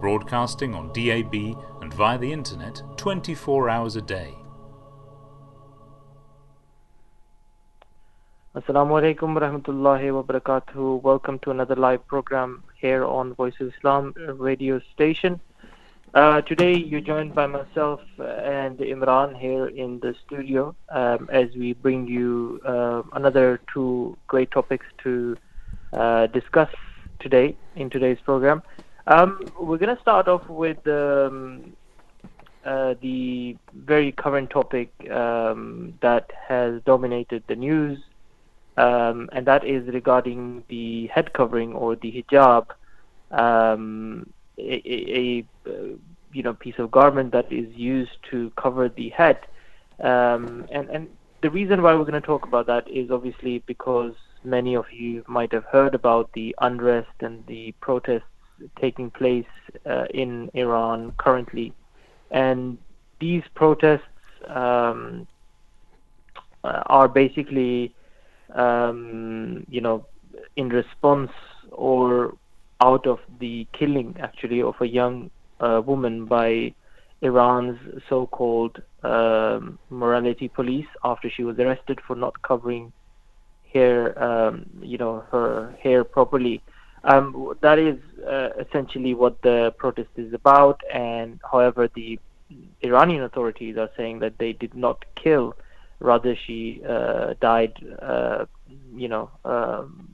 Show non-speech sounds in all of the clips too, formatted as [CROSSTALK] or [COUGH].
broadcasting on DAB and via the internet 24 hours a day. Assalamu alaikum warahmatullahi wabarakatuh. Welcome to another live program here on Voice of Islam radio station. Uh, today you're joined by myself and Imran here in the studio um, as we bring you uh, another two great topics to uh, discuss today in today's program. Um, we're going to start off with um, uh, the very current topic um, that has dominated the news um, and that is regarding the head covering or the hijab, um, a, a, a uh, you know piece of garment that is used to cover the head. Um, and and the reason why we're going to talk about that is obviously because many of you might have heard about the unrest and the protests taking place uh, in Iran currently, and these protests um, uh, are basically um, you know, in response or out of the killing actually of a young uh, woman by Iran's so-called um, morality police after she was arrested for not covering hair, um, you know, her hair properly. Um, that is uh, essentially what the protest is about. And however, the Iranian authorities are saying that they did not kill rather she uh, died uh, you know um,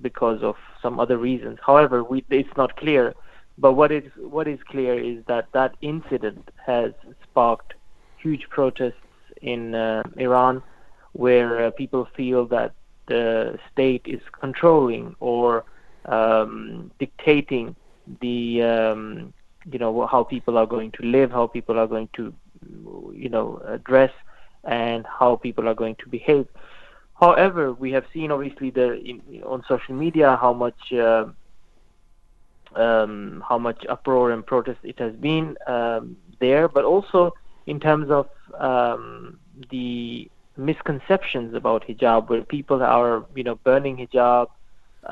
because of some other reasons however we, it's not clear but what is what is clear is that that incident has sparked huge protests in uh, Iran where uh, people feel that the state is controlling or um, dictating the um, you know how people are going to live how people are going to you know dress and how people are going to behave. However, we have seen obviously the in, on social media how much uh, um, how much uproar and protest it has been um, there, but also in terms of um, the misconceptions about hijab, where people are you know burning hijab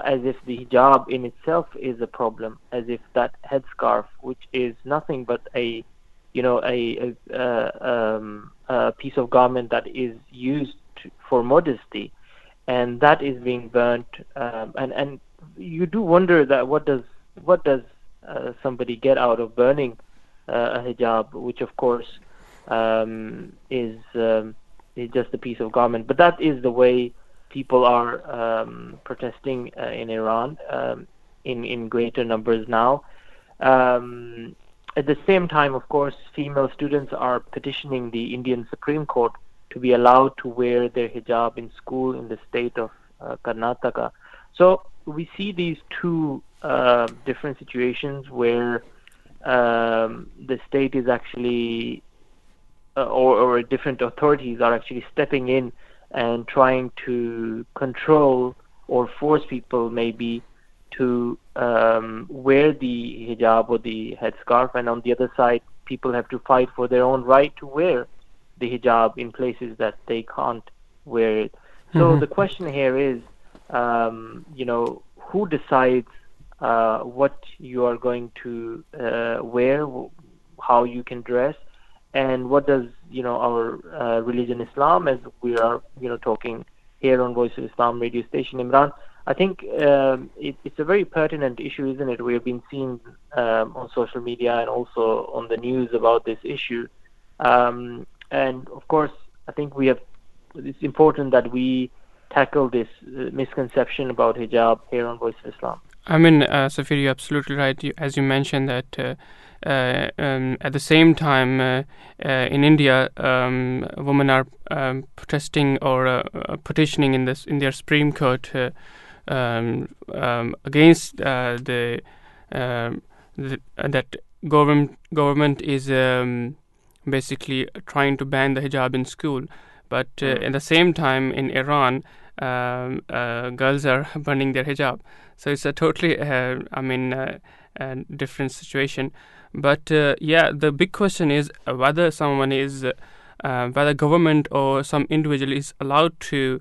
as if the hijab in itself is a problem, as if that headscarf, which is nothing but a you know a, a, uh, um, a piece of garment that is used for modesty, and that is being burnt. Um, and and you do wonder that what does what does uh, somebody get out of burning uh, a hijab, which of course um, is um, is just a piece of garment. But that is the way people are um, protesting uh, in Iran um, in in greater numbers now. Um, at the same time, of course, female students are petitioning the Indian Supreme Court to be allowed to wear their hijab in school in the state of uh, Karnataka. So we see these two uh, different situations where um, the state is actually, uh, or, or different authorities are actually stepping in and trying to control or force people maybe to um, wear the hijab or the headscarf, and on the other side, people have to fight for their own right to wear the hijab in places that they can't wear it. So Mhm. the question here is, um, you know, who decides uh, what you are going to uh, wear, how you can dress, and what does you know our uh, religion Islam, as we are you know talking here on Voice of Islam radio station, Imran. I think um, it, it's a very pertinent issue, isn't it? We have been seeing um, on social media and also on the news about this issue. Um, and of course, I think we have. It's important that we tackle this uh, misconception about hijab here on Voice of Islam. I mean, uh, Safir, you're absolutely right. You, as you mentioned that uh, um, at the same time uh, uh, in India, um, women are um, protesting or uh, uh, petitioning in this in their Supreme Court uh, um, um, against uh, the, um, the that government government is um, basically trying to ban the hijab in school, but uh, Mm. at the same time in Iran, um, uh, girls are [LAUGHS] burning their hijab. So it's a totally, uh, I mean, uh, uh, different situation. But uh, yeah, the big question is uh, whether someone is, uh, whether government or some individual is allowed to,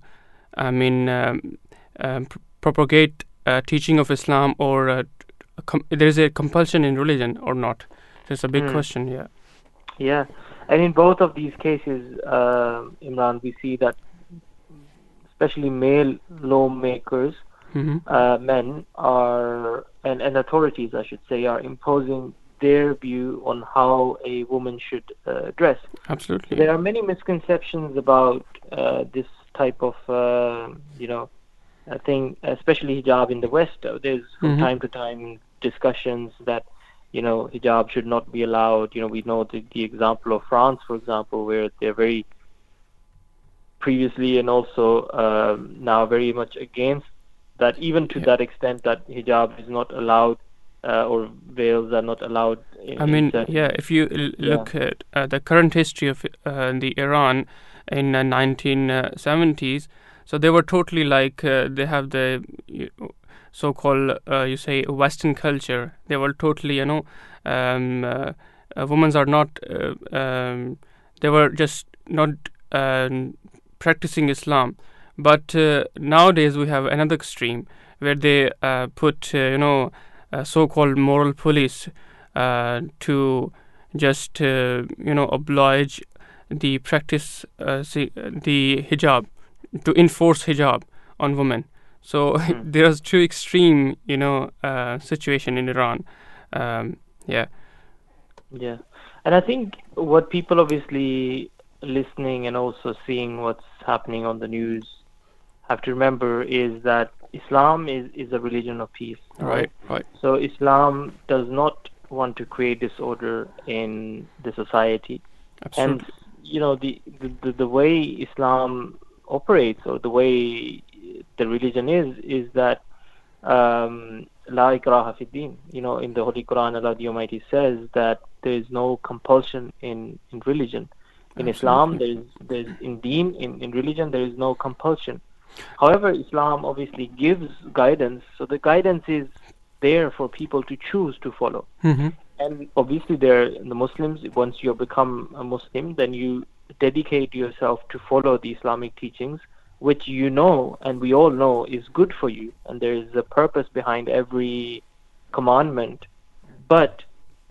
I mean, um, um, pr- propagate uh, teaching of Islam or uh, com- there is a compulsion in religion or not. So it's a big Hmm. question. Yeah. Yeah, and in both of these cases, uh, Imran, we see that especially male lawmakers, hmm uh, men are and, and authorities, I should say, are imposing their view on how a woman should uh, dress. Absolutely. There are many misconceptions about uh, this type of, uh, you know, uh, thing, especially hijab in the West. There's from Mhm. time to time discussions that, you know, hijab should not be allowed. You know, we know the, the example of France, for example, where they're very previously and also um, now very much against that, even to Yeah. that extent that hijab is not allowed uh, or veils are not allowed. In, I mean, certain- yeah, if you l- look at uh, the current history of uh, the Iran in uh, 1970s, so they were totally like uh, they have the so-called uh, you say Western culture. They were totally, you know, um, uh, uh, women are not. Uh, um, they were just not um practicing Islam. But uh, nowadays we have another extreme where they uh, put, uh, you know, uh, so-called moral police uh, to just uh, you know oblige the practice uh, see, the hijab to enforce hijab on women. So Hmm. [LAUGHS] there's two extreme you know uh, situation in Iran. Um, yeah, Yeah, and I think what people obviously listening and also seeing what's happening on the news have to remember is that Islam is, is a religion of peace. right, right. So Islam does not want to create disorder in the society. Absolutely. And you know the, the the way Islam operates or the way the religion is is that um, la ikraha fi din. You know, in the Holy Quran, Allah the Almighty says that there is no compulsion in in religion. In Islam, there is there is in deen in in religion there is no compulsion. However, Islam obviously gives guidance, so the guidance is there for people to choose to follow. Hmm and obviously there the muslims once you become a muslim then you dedicate yourself to follow the islamic teachings which you know and we all know is good for you and there is a purpose behind every commandment. But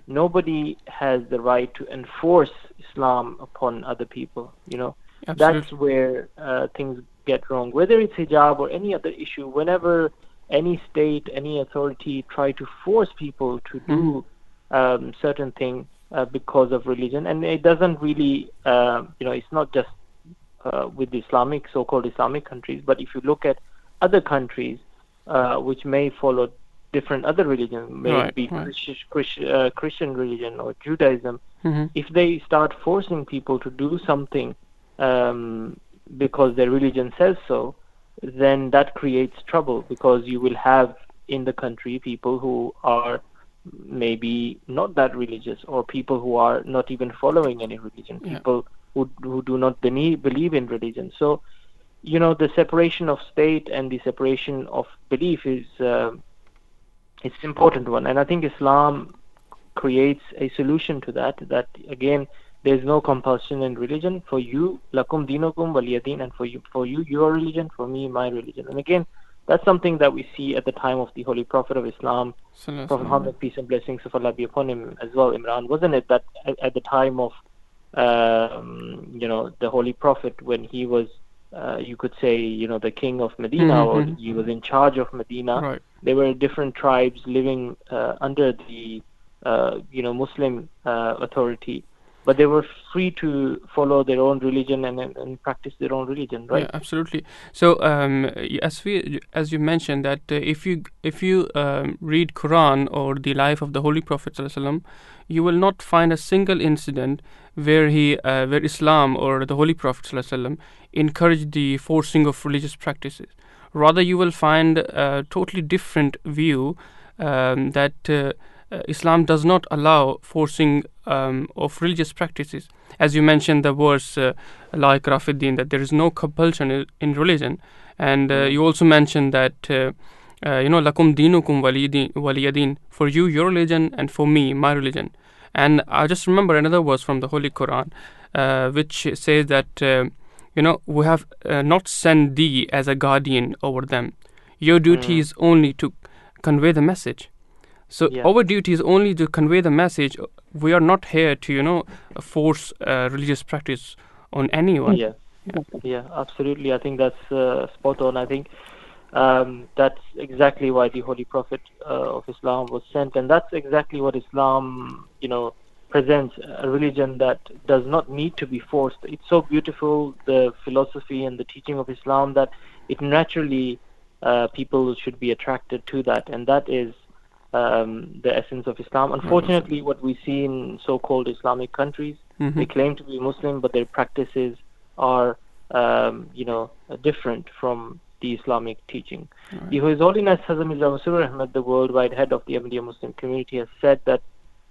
nobody has the right to enforce islam upon other people you know? That's where uh, things get wrong. Whether it's hijab or any other issue, whenever any state, any authority try to force people to do um, certain thing uh, because of religion, and it doesn't really, uh, you know, it's not just uh, with the Islamic, so-called Islamic countries, but if you look at other countries uh, which may follow different other religions, may Right, be right. Christian, Christian, uh, Christian religion or Judaism, hmm if they start forcing people to do something um, because their religion says so, then that creates trouble because you will have in the country people who are maybe not that religious or people who are not even following any religion, Yeah. people who, who do not believe, believe in religion. So, you know, the separation of state and the separation of belief is uh, it's an important one, and I think Islam creates a solution to that. That again, there's no compulsion in religion. For you, lakum dinukum waliyadin, and for you, for you, your religion. For me, my religion. And again, that's something that we see at the time of the Holy Prophet of Islam, Prophet Muhammad, peace and blessings of Allah be upon him as well. Imran, wasn't it that at, at the time of, um, you know, the Holy Prophet when he was, uh, you could say, you know, the king of Medina, Mhm, or mhm. he was in charge of Medina Right. there were different tribes living uh, under the uh, you know Muslim uh, authority, but they were free to follow their own religion and, and, and practice their own religion, right? Yeah, absolutely. So, um, as we, as you mentioned, that uh, if you if you um, read Quran or the life of the Holy Prophet you will not find a single incident where he, uh, where Islam or the Holy Prophet encouraged the forcing of religious practices. Rather, you will find a totally different view um, that uh, uh, Islam does not allow forcing um, of religious practices. As you mentioned, the verse uh, la ikraha fiddin that there is no compulsion in, in religion, and uh, you also mentioned that uh, uh, you know lakum dinukum waliyadin, for you your religion and for me my religion. And I just remember another verse from the Holy Quran, uh, which says that uh, you know we have uh, not sent thee as a guardian over them. Your duty is only to convey the message. So Yeah. our duty is only to convey the message. We are not here to you know force uh, religious practice on anyone. Yeah, yeah, absolutely. I think that's uh, spot on. I think um, that's exactly why the Holy Prophet uh, of Islam was sent, and that's exactly what Islam, you know, presents a religion that does not need to be forced. It's so beautiful, the philosophy and the teaching of Islam, that it naturally uh, people should be attracted to that, and that is um, the essence of Islam. Unfortunately, what we see in so-called Islamic countries, they claim to be Muslim, but their practices are, um, you know, different from the Islamic teaching. The His Holiness Hazrat Mirza Masroor Ahmad, the worldwide head of the Ahmadiyya Muslim community, has said that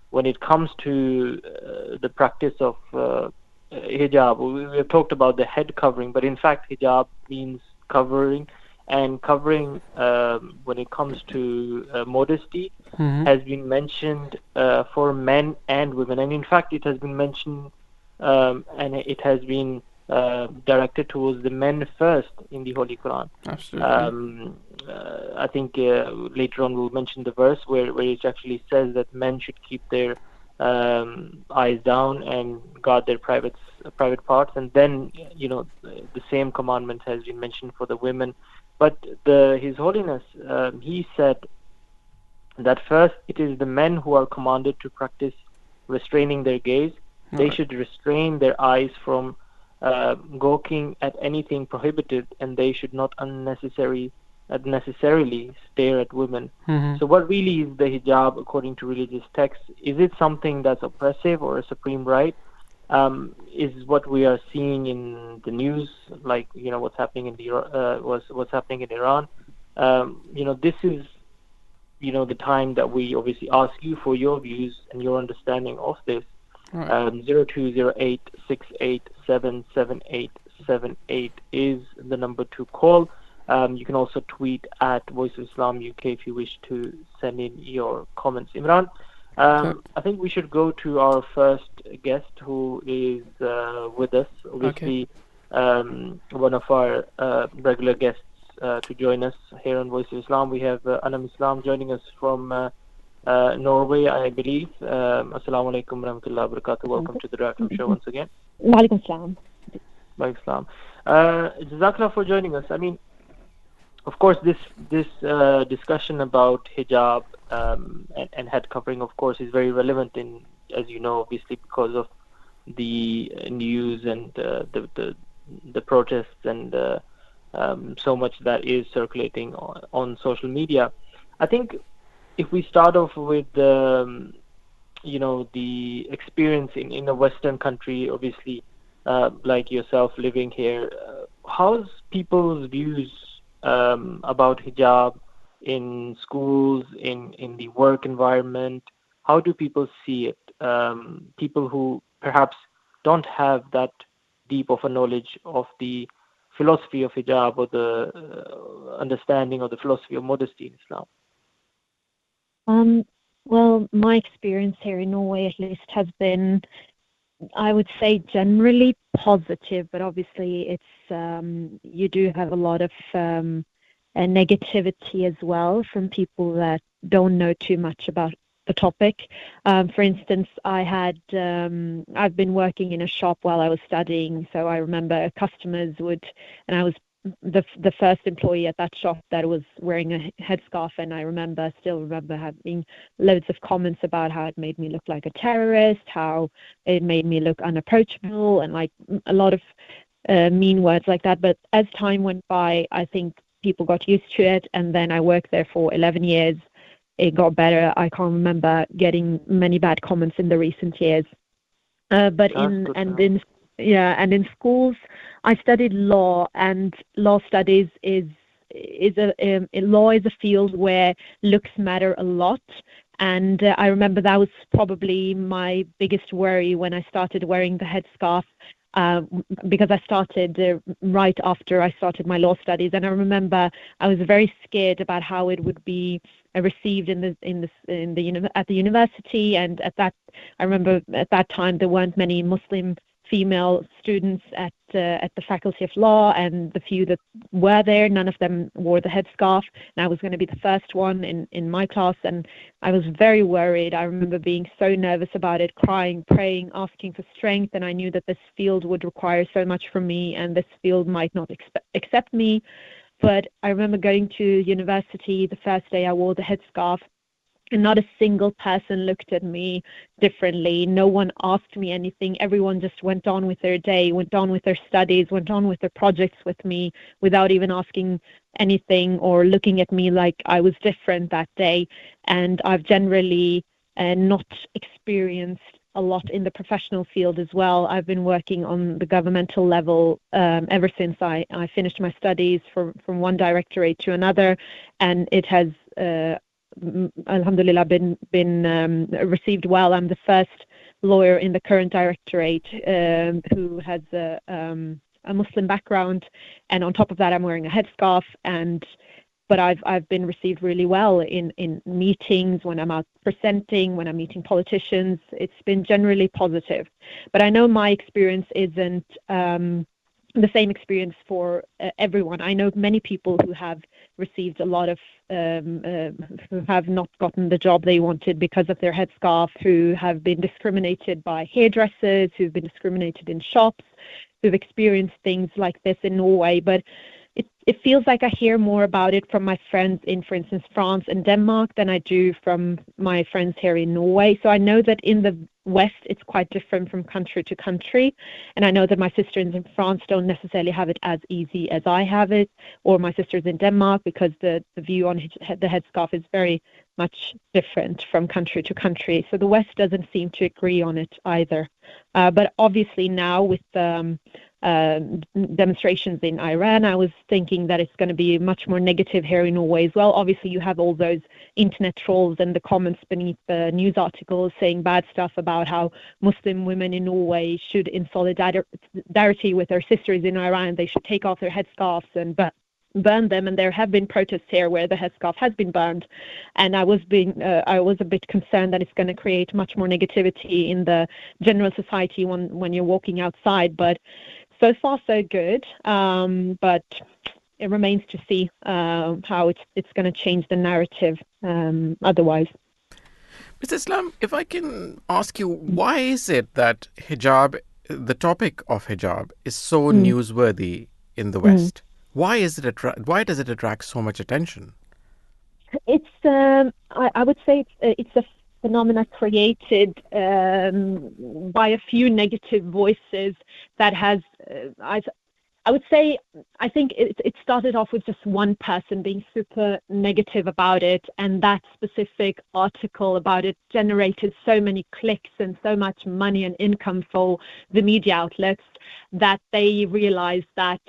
when it comes to uh, the practice of uh, hijab, we, we have talked about the head covering, but in fact, hijab means covering, and covering um, when it comes to uh, modesty has been mentioned uh, for men and women, and in fact, it has been mentioned um, and it has been uh, directed towards the men first in the Holy Quran. Absolutely. Um, uh, I think uh, later on we'll mention the verse where, where it actually says that men should keep their um, eyes down and guard their private private parts, and then you know the same commandment has been mentioned for the women. But the His Holiness um, he said that first it is the men who are commanded to practice restraining their gaze. They Right. should restrain their eyes from uh, gawking at anything prohibited, and they should not unnecessary unnecessarily stare at women. Mhm. So, what really is the hijab according to religious texts? Is it something that's oppressive or a supreme right? Um, is what we are seeing in the news, like you know what's happening in the uh, what's what's happening in Iran. Um, you know, this is you know the time that we obviously ask you for your views and your understanding of this. Um, 020868777878 is the number to call. Um, you can also tweet at Voice of Islam UK if you wish to send in your comments. Imran, um, Okay. I think we should go to our first guest who is uh, with us. Obviously, um, one of our uh, regular guests uh, to join us here on Voice of Islam. We have uh, Anam Islam joining us from uh, uh, Norway, I believe. Um, Assalamu alaikum warahmatullahi wabarakatuh. Welcome to the Direct Show once again. Walaikum salam. By Islam. Uh, Jazakallah for joining us. I mean, of course, this this uh, discussion about hijab um, and, and head covering, of course, is very relevant in, as you know, obviously because of the news and uh, the, the the protests and uh, um, so much that is circulating on, on social media. I think if we start off with um, you know the experience in, in a Western country, obviously, uh, like yourself living here, uh, how's people's views um, about hijab in schools, in in the work environment? How do people see it? Um, people who perhaps don't have that deep of a knowledge of the philosophy of hijab or the uh, understanding of the philosophy of modesty in Islam. Um, well, my experience here in Norway, at least, has been, I would say, generally positive, but obviously, it's um, you do have a lot of um, negativity as well from people that don't know too much about the topic. Um, for instance, I had um, I've been working in a shop while I was studying, so I remember customers would, and I was the the first employee at that shop that was wearing a headscarf, and I remember still remember having loads of comments about how it made me look like a terrorist, how it made me look unapproachable, and like a lot of uh, mean words like that. But as time went by, I think people got used to it, and then I worked there for 11 years. It got better. I can't remember getting many bad comments in the recent years. Uh, but That's in and in yeah, and in schools, I studied law, and law studies is is a um, law is a field where looks matter a lot, And uh, I remember that was probably my biggest worry when I started wearing the headscarf uh, because I started uh, right after I started my law studies, and I remember I was very scared about how it would be uh, received in the in the in the at the university, and at that I remember at that time there weren't many Muslim female students at uh, at the Faculty of Law, and the few that were there, none of them wore the headscarf. And I was going to be the first one in in my class, and I was very worried. I remember being so nervous about it, crying, praying, asking for strength, and I knew that this field would require so much from me, and this field might not expe- accept me. But I remember going to university the first day I wore the headscarf and not a single person looked at me differently. No one asked me anything. Everyone just went on with their day, went on with their studies, went on with their projects with me without even asking anything or looking at me like I was different that day. And I've generally uh, not experienced a lot in the professional field as well. I've been working on the governmental level um, ever since I, I finished my studies from, from one directorate to another, and it has uh, alhamdulillah been been um, received well. I'm the first lawyer in the current directorate um, who has a, um, a Muslim background, and on top of that, I'm wearing a headscarf. And but I've I've been received really well in in meetings when I'm out presenting, when I'm meeting politicians. It's been generally positive. But I know my experience isn't um, the same experience for uh, everyone. I know many people who have received a lot of um, uh, who have not gotten the job they wanted because of their headscarf, who have been discriminated by hairdressers, who've been discriminated in shops, who've experienced things like this in Norway. But it, feels like I hear more about it from my friends in, for instance, France and Denmark than I do from my friends here in Norway. So I know that in the West, it's quite different from country to country. And I know that my sisters in France don't necessarily have it as easy as I have it, or my sisters in Denmark, because the, the view on the headscarf is very much different from country to country. So the West doesn't seem to agree on it either. Uh, but obviously now with um, uh, demonstrations in Iran, I was thinking that it's going to be much more negative here in Norway as well. Obviously, you have all those internet trolls and the comments beneath the news articles saying bad stuff about how Muslim women in Norway should, in solidarity with their sisters in Iran, they should take off their headscarves and but burn them. And there have been protests here where the headscarf has been burned. And i was being uh, i was a bit concerned that it's going to create much more negativity in the general society when when you're walking outside. But so far so good, um, but it remains to see uh, how it's it's going to change the narrative. Um, otherwise, Mr. Islam, if I can ask you, why is it that hijab, the topic of hijab, is so mm. newsworthy in the West? Mm. Why is it attra- Why does it attract so much attention? It's um, I, I, would say it's, it's a phenomena created um, by a few negative voices that has, uh, I, I would say, I think it, it started off with just one person being super negative about it, and that specific article about it generated so many clicks and so much money and income for the media outlets that they realized that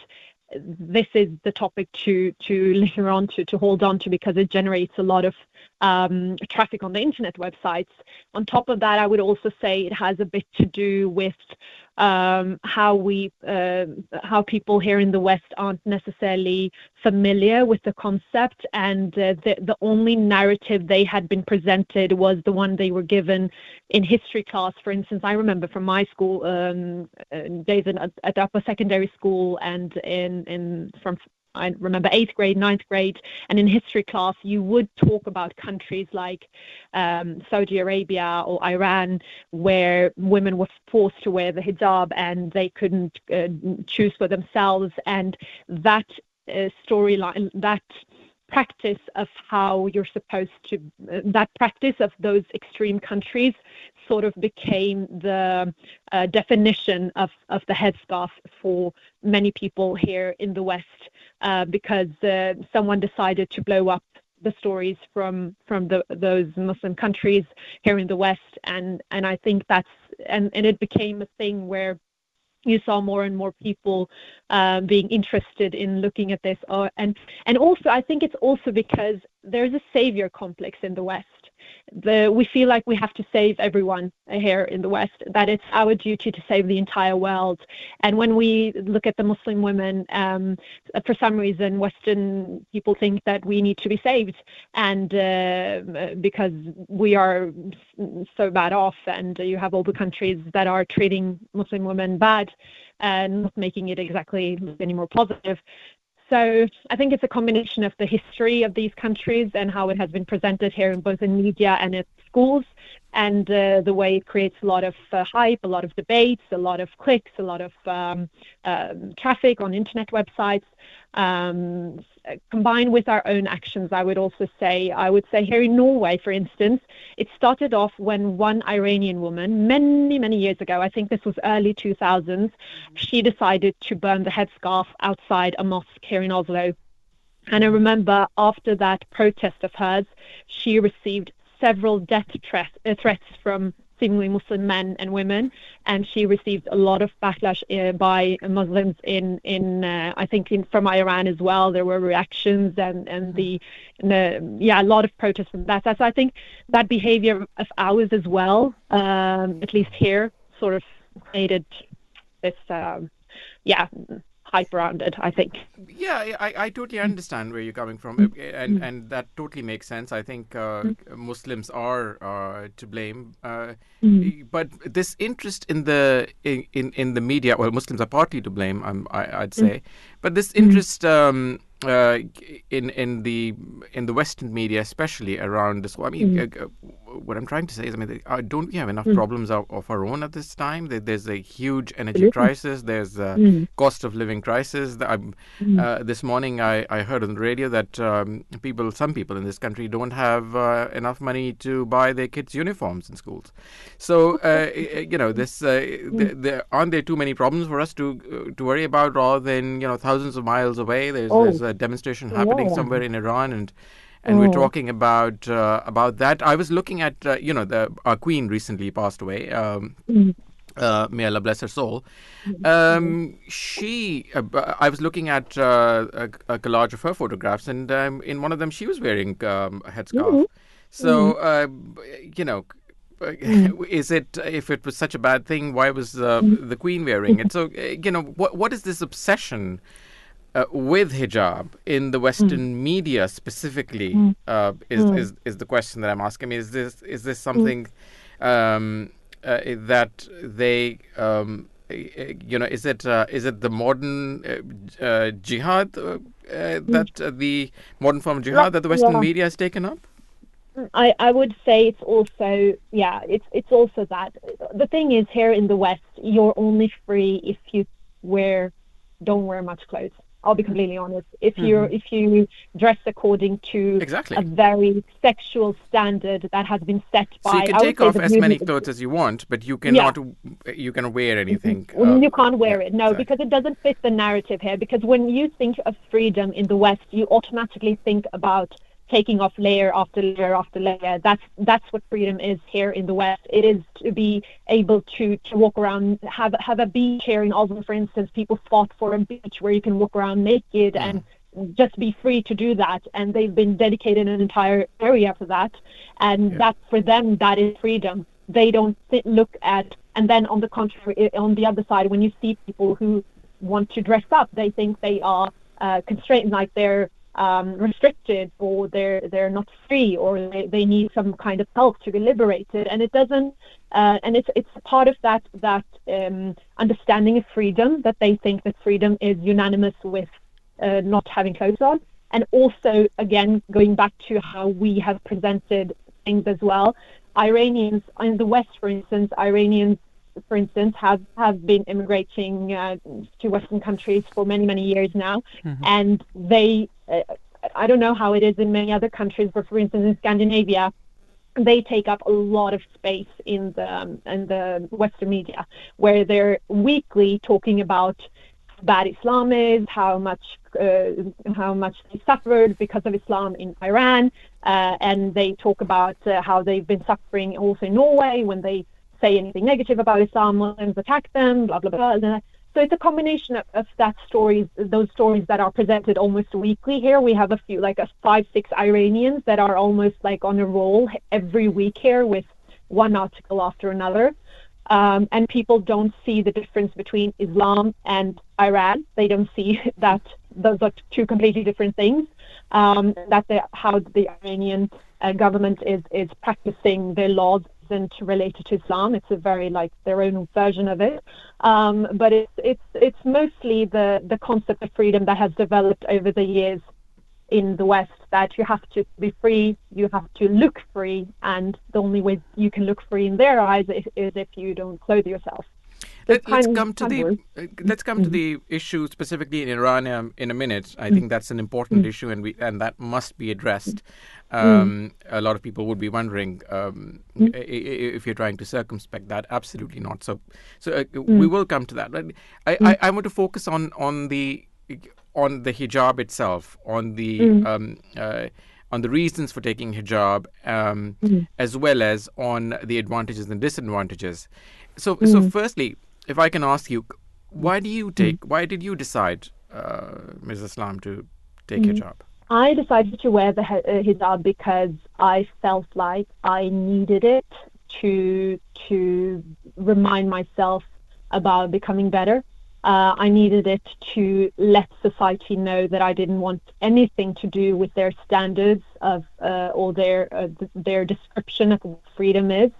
this is the topic to to linger on to to hold on to because it generates a lot of um, traffic on the internet websites. On top of that, I would also say it has a bit to do with um, how we uh, how people here in the West aren't necessarily familiar with the concept, and uh, the the only narrative they had been presented was the one they were given in history class. For instance, I remember from my school um, uh, days in, at upper secondary school and in in from I remember eighth grade, ninth grade, and in history class, you would talk about countries like um, Saudi Arabia or Iran, where women were forced to wear the hijab and they couldn't uh, choose for themselves. And that uh, storyline, that practice of how you're supposed to uh, that practice of those extreme countries sort of became the uh, definition of, of the headscarf for many people here in the West uh, because uh, someone decided to blow up the stories from from the, those Muslim countries here in the West. And and I think that's and, and it became a thing where you saw more and more people um, being interested in looking at this. Uh, and and also, I think it's also because there's a savior complex in the West. The we feel like we have to save everyone here in the West. That it's our duty to save the entire world. And when we look at the Muslim women, um, for some reason, Western people think that we need to be saved, and uh, because we are so bad off, and you have all the countries that are treating Muslim women bad and not making it exactly any more positive. So I think it's a combination of the history of these countries and how it has been presented here in both in media and at schools, and uh, the way it creates a lot of uh, hype, a lot of debates, a lot of clicks, a lot of um, um, traffic on internet websites. Um, combined with our own actions, I would also say, I would say here in Norway, for instance, it started off when one Iranian woman, many, many years ago, I think this was early 2000s, she decided to burn the headscarf outside a mosque here in Oslo. And I remember after that protest of hers, she received several death threats, uh, threats from seemingly Muslim men and women, and she received a lot of backlash uh, by Muslims in in uh, I think in, from Iran as well. There were reactions and and the, yeah a lot of protests from that. So I think that behavior of ours as well, um, at least here, sort of created this um, yeah hype around it. I think. Yeah, I, I totally understand where you're coming from, mm. and and that totally makes sense. I think uh, mm. Muslims are uh, to blame, uh, mm. but this interest in the in, in the media, well, Muslims are partly to blame. Um, I, would say, but this interest. Um, uh, in in the in the Western media, especially around this. I mean, mm. uh, what I'm trying to say is, I mean, uh, don't we have enough mm. problems of, of, our own at this time? There's a huge energy crisis. There's a mm. cost of living crisis. Mm. Uh, this morning, I, I heard on the radio that um, people, some people in this country, don't have uh, enough money to buy their kids' uniforms in schools. So, uh, you know, this mm. there, aren't there too many problems for us to to worry about rather than you know thousands of miles away? There's, oh. there's a demonstration happening somewhere in Iran, and and we're talking about uh, about that. I was looking at uh, you know the our queen recently passed away. Um, mm. Uh, may Allah bless her soul. Um, she, uh, I was looking at uh, a, a, collage of her photographs, and um, in one of them, she was wearing um, a headscarf. Mm-hmm. So, mm-hmm. Uh, you know, mm. [LAUGHS] is it if it was such a bad thing? Why was mm-hmm. the queen wearing it? So, you know, what what is this obsession? Uh, with hijab in the Western mm. media specifically mm. uh, is, mm. is is the question that I'm asking. I mean, is this is this something um, uh, that they um, you know is it uh, is it the modern uh, uh, jihad that the modern form of jihad that the Western yeah. media has taken up? I, I would say it's also yeah it's it's also that the thing is here in the West you're only free if you wear don't wear much clothes I'll be completely honest. If mm-hmm. you if you dress according to exactly. a very sexual standard that has been set by, so you can take off as many clothes as you want, but you cannot yeah. you can wear anything. Mm-hmm. Uh, you can't wear yeah, it, no, exactly. because it doesn't fit the narrative here. Because when you think of freedom in the West, you automatically think about taking off layer after layer after layer. That's that's what freedom is here in the West. It is to be able to to walk around, have have a beach here in Oslo, for instance. People fought for a beach where you can walk around naked mm. and just be free to do that and they've been dedicated an entire area for that and yeah. that for them that is freedom they don't th- look at and then on the contrary on the other side when you see people who want to dress up they think they are uh, constrained like they're um, restricted or they're they're not free or they, they need some kind of help to be liberated and it doesn't uh, and it's it's part of that that um, understanding of freedom that they think that freedom is unanimous with uh, not having clothes on and also again going back to how we have presented things as well Iranians in the West for instance Iranians for instance, have, have been immigrating uh, to Western countries for many, many years now. Mm-hmm. And they, I don't know how it is in many other countries, but for instance, in Scandinavia, they take up a lot of space in the um, in the Western media, where they're weekly talking about bad Islam is, how much uh, how much they suffered because of Islam in Iran, uh, and they talk about uh, how they've been suffering also in Norway when they say anything negative about Islam, Muslims attack them, blah blah blah. So it's a combination of, of that stories, those stories that are presented almost weekly here. We have a few, like a five, six Iranians that are almost like on a roll every week here with one article after another. Um, and people don't see the difference between Islam and Iran. They don't see [LAUGHS] that those are two completely different things. Um, that the, how the Iranian uh, government is is practicing their laws isn't related to Islam. It's a very like their own version of it. Um, but it's it's it's mostly the the concept of freedom that has developed over the years in the West that you have to be free, you have to look free, and the only way you can look free in their eyes is, is if you don't clothe yourself. Let, us come to the uh, let's come mm-hmm. to the issue specifically in Iran um, in a minute. I mm-hmm. think that's an important mm-hmm. issue, and we and that must be addressed. Um, a lot of people would be wondering um, if you're trying to circumspect that. Absolutely not. So, so uh, we will come to that. I, I, I want to focus on on the on the hijab itself, on the mm. um, uh, on the reasons for taking hijab, um, mm. as well as on the advantages and disadvantages. So, mm. so firstly, if I can ask you, why do you take? Why did you decide, uh, Ms. Islam, to take hijab? I decided to wear the uh, hijab because I felt like I needed it to to remind myself about becoming better uh, I needed it to let society know that I didn't want anything to do with their standards of uh, or their uh, their description of what freedom is,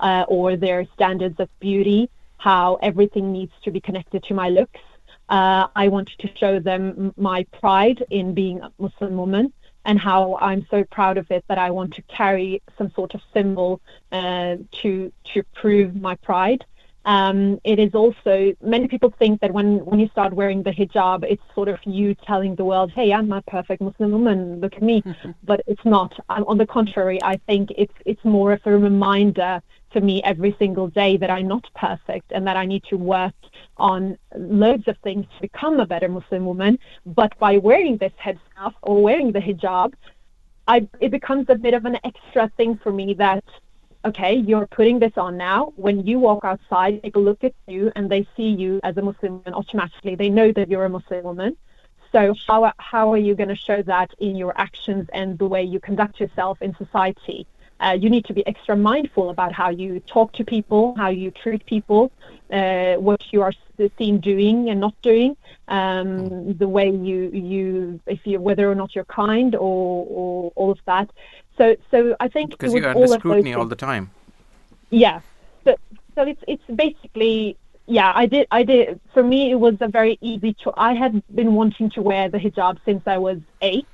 uh, or their standards of beauty. How everything needs to be connected to my looks. Uh, I wanted to show them my pride in being a Muslim woman and how I'm so proud of it that I want to carry some sort of symbol uh, to to prove my pride. Um, it is also many people think that when when you start wearing the hijab, it's sort of you telling the world, "Hey, I'm a perfect Muslim woman. Look at me." [LAUGHS] but it's not. on the contrary, I think it's it's more of a reminder to me every single day that I'm not perfect and that I need to work on loads of things to become a better Muslim woman. But by wearing this headscarf or wearing the hijab, I, it becomes a bit of an extra thing for me that okay, you're putting this on now. When you walk outside, a look at you and they see you as a Muslim woman automatically. They know that you're a Muslim woman. So how how are you going to show that in your actions and the way you conduct yourself in society? Uh, you need to be extra mindful about how you talk to people, how you treat people, uh, what you are seen doing and not doing, um, the way you you if you whether or not you're kind or, or all of that. So, so I think because you're under scrutiny all the time. Yeah. So, so it's it's basically yeah. I did I did for me it was a very easy choice. I had been wanting to wear the hijab since I was eight,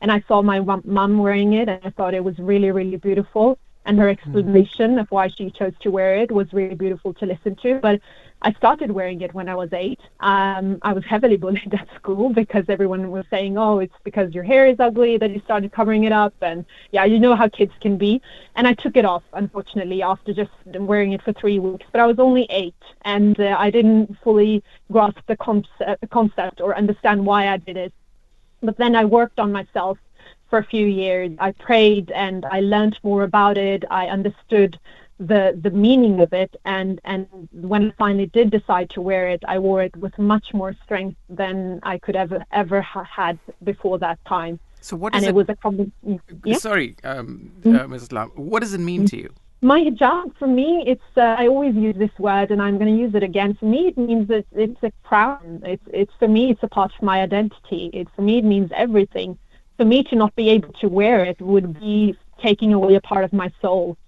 and I saw my mum wearing it, and I thought it was really really beautiful. And her mm-hmm. explanation mm-hmm. of why she chose to wear it was really beautiful to listen to. But I started wearing it when I was eight. Um, I was heavily bullied [LAUGHS] at school because everyone was saying, "Oh, it's because your hair is ugly that you started covering it up." And yeah, you know how kids can be. And I took it off, unfortunately, after just wearing it for three weeks. But I was only eight, and uh, I didn't fully grasp the concept, concept or understand why I did it. But then I worked on myself for a few years. I prayed and I learned more about it. I understood the the meaning of it and and when I finally did decide to wear it I wore it with much more strength than I could ever ever ha- had before that time so what and it, it, was a problem yeah? sorry um, mm-hmm. uh, Mrs. Lam what does it mean mm-hmm. to you my hijab for me it's uh, I always use this word and I'm going to use it again for me it means that it's a crown it's it's for me it's a part of my identity it for me it means everything for me to not be able to wear it would be taking away a part of my soul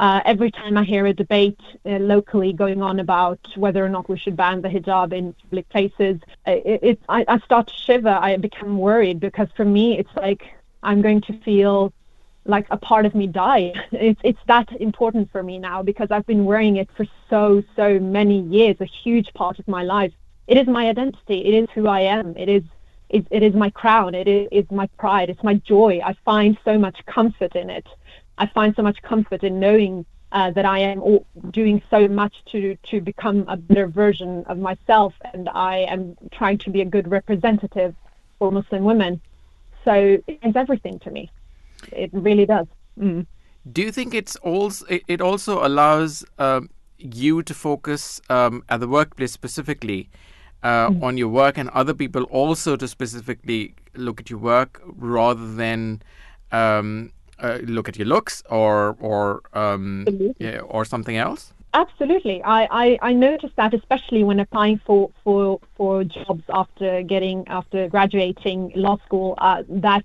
uh, every time I hear a debate uh, locally going on about whether or not we should ban the hijab in public places, uh, it, it, I, I start to shiver. I become worried because for me, it's like I'm going to feel like a part of me die. [LAUGHS] It's it's that important for me now because I've been wearing it for so so many years, a huge part of my life. It is my identity. It is who I am. It is it, it is my crown. It is my pride. It's my joy. I find so much comfort in it. I find so much comfort in knowing uh, that I am doing so much to to become a better version of myself, and I am trying to be a good representative for Muslim women. So it's everything to me. It really does. Mm. Do you think it's also it also allows um, you to focus um, at the workplace specifically uh, on your work and other people also to specifically look at your work rather than um, uh, look at your looks or or um, yeah, or something else? Absolutely. I, I, I noticed that especially when applying for, for, for jobs after getting after graduating law school, uh, that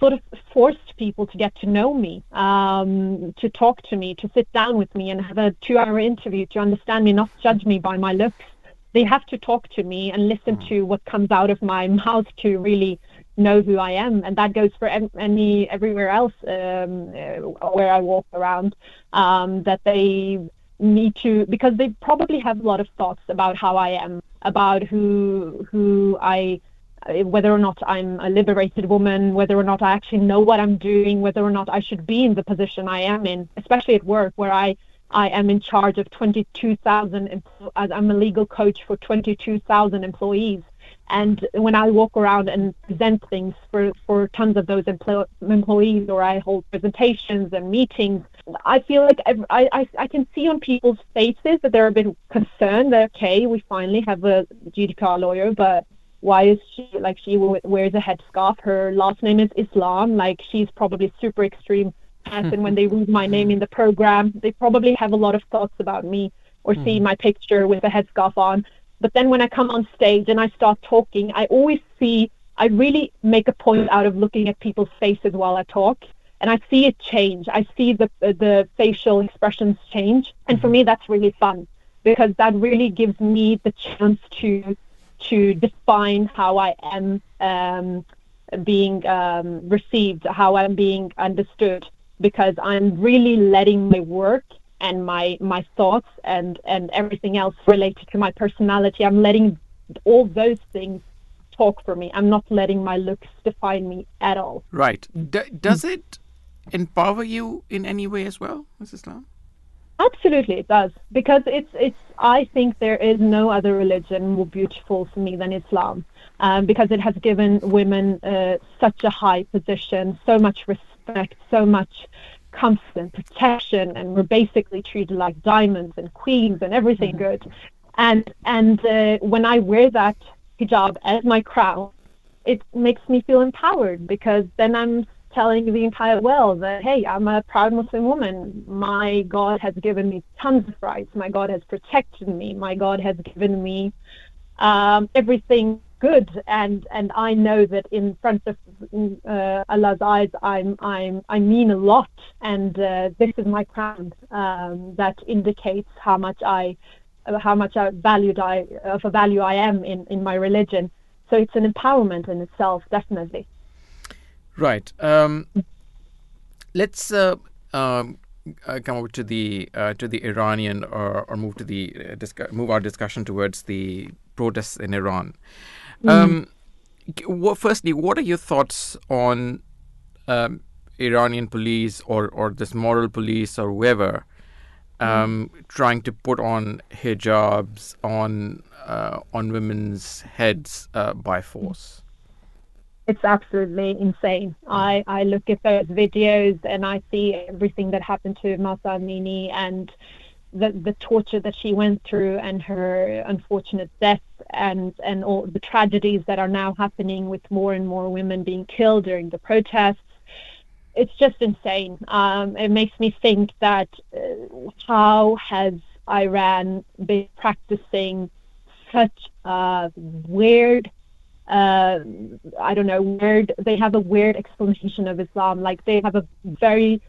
sort of forced people to get to know me, um, to talk to me, to sit down with me and have a two hour interview to understand me, not judge me by my looks. They have to talk to me and listen to what comes out of my [LAUGHS] mouth to really know who I am, and that goes for any everywhere else um, uh, where I walk around. Um, that they need to because they probably have a lot of thoughts about how I am, about who who I whether or not I'm a liberated woman, whether or not I actually know what I'm doing, whether or not I should be in the position I am in, especially at work where I I am in charge of 22,000 I'm a legal coach for 22,000 employees. And when I walk around and present things for, for tons of those empl- employees, or I hold presentations and meetings, I feel like I, I, I can see on people's faces that they're a bit concerned that, okay, we finally have a GDPR lawyer, but why is she like she wears a headscarf? Her last name is Islam. Like she's probably super extreme And when they read my name in the program, they probably have a lot of thoughts about me or see mm-hmm. my picture with a headscarf on. But then when I come on stage and I start talking, I always see, I really make a point out of looking at people's faces while I talk. And I see it change. I see the the facial expressions change, and for me that's really fun because that really gives me the chance to to define how I am um, being um, received, how I'm being understood, because I'm really letting my work and my my thoughts and and everything else related to my personality. I'm letting all those things talk for me. I'm not letting my looks define me at all. Right. D- does it empower you in any way as well mrs lam absolutely it does. Because it's it's i think there is no other religion more beautiful for me than islam. Um, because it has given women uh, such a high position so much respect so much comfort and protection, and we're basically treated like diamonds and queens and everything mm-hmm. good. And and uh, when I wear that hijab as my crown, it makes me feel empowered because then I'm telling the entire world that hey, I'm a proud Muslim woman. My God has given me tons of rights. My God has protected me. My God has given me um, everything good. And and I know that in front of uh, Allah's eyes I'm I'm I mean a lot. And uh, this is my crown um, that indicates how much I uh, how much I valued I of a value I am in in my religion. So it's an empowerment in itself definitely. Right. Um, let's uh, um, uh, come over to the uh, to the Iranian or, or move to the uh, discuss, move our discussion towards the protests in Iran. Mm. Um, what, firstly, what are your thoughts on um, Iranian police or, or this moral police or whoever um, mm. trying to put on hijabs on uh, on women's heads uh, by force? It's absolutely insane. I, I look at those videos and I see everything that happened to Mahsa Amini and the the torture that she went through and her unfortunate death and and all the tragedies that are now happening with more and more women being killed during the protests it's just insane. Um, it makes me think that uh, how has Iran been practicing such a weird uh, I don't know weird they have a weird explanation of Islam. Like they have a very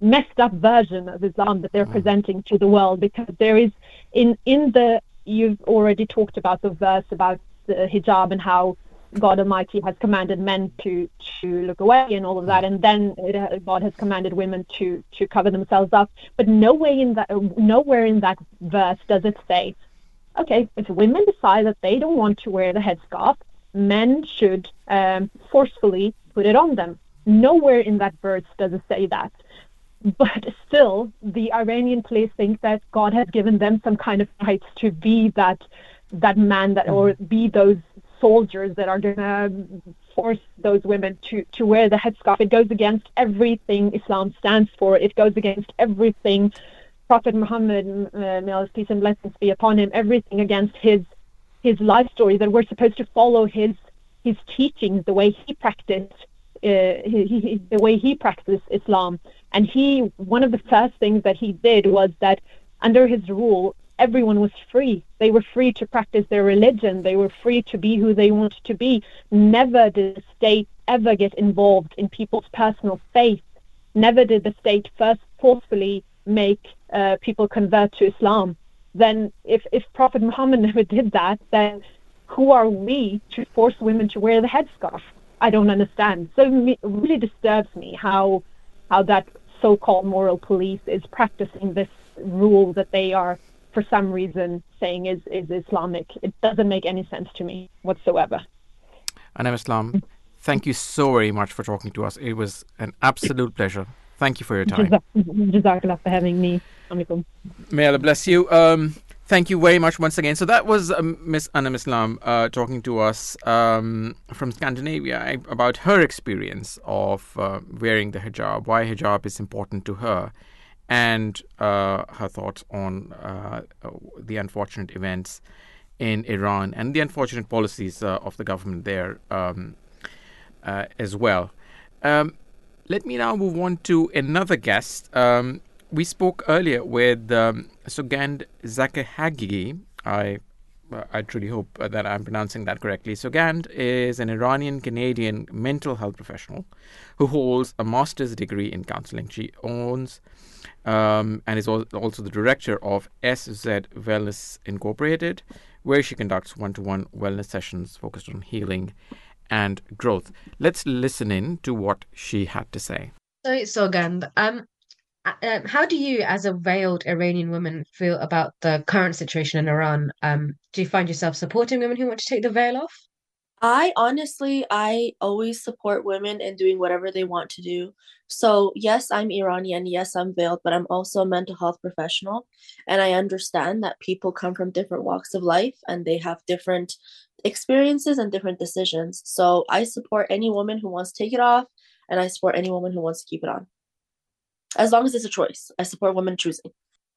messed up version of Islam that they're mm. presenting to the world because there is in in the you've already talked about the verse about the hijab and how God Almighty has commanded men to to look away and all of that, and then it, uh, God has commanded women to to cover themselves up. But nowhere in that nowhere in that verse does it say, okay, if women decide that they don't want to wear the headscarf, men should um, forcefully put it on them. Nowhere in that verse does it say that but still, the Iranian police think that God has given them some kind of rights to be that that man that or mm-hmm. be those soldiers that are gonna force those women to to wear the headscarf. It goes against everything Islam stands for. It goes against everything Prophet Muhammad, uh, may Allah's peace and blessings be upon him, everything against his his life story that we're supposed to follow his his teachings, the way he practiced, uh, he, he, the way he practiced Islam. And he, one of the first things that he did was that under his rule, everyone was free. They were free to practice their religion. They were free to be who they wanted to be. Never did the state ever get involved in people's personal faith. Never did the state first forcefully make uh, people convert to Islam. Then, if, if Prophet Muhammad [LAUGHS] never did that, then who are we to force women to wear the headscarf? I don't understand. So it really disturbs me how how that so-called moral police is practicing this rule that they are for some reason saying is is Islamic. It doesn't make any sense to me whatsoever. Anam Islam, thank you so very much for talking to us. It was an absolute pleasure. Thank you for your time. Jazakallah for having me. May Allah bless you. Um, thank you very much once again. So that was um, Miss Anam Islam uh, talking to us um, from Scandinavia about her experience of uh, wearing the hijab, why hijab is important to her, and uh, her thoughts on uh, the unfortunate events in Iran and the unfortunate policies uh, of the government there um, as well. Um, let me now move on to another guest. We spoke earlier with um, Sogand Zakehagi. I I truly hope that I'm pronouncing that correctly. Sogand is an Iranian Canadian mental health professional who holds a master's degree in counseling. She owns um, and is also the director of SZ Wellness Incorporated, where she conducts one to one wellness sessions focused on healing and growth. Let's listen in to what she had to say. So, Sogand, um, um, how do you, as a veiled Iranian woman, feel about the current situation in Iran? Um, do you find yourself supporting women who want to take the veil off? I honestly, I always support women in doing whatever they want to do. So, yes, I'm Iranian. Yes, I'm veiled, but I'm also a mental health professional. And I understand that people come from different walks of life and they have different experiences and different decisions. So, I support any woman who wants to take it off, and I support any woman who wants to keep it on. As long as it's a choice, I support women choosing.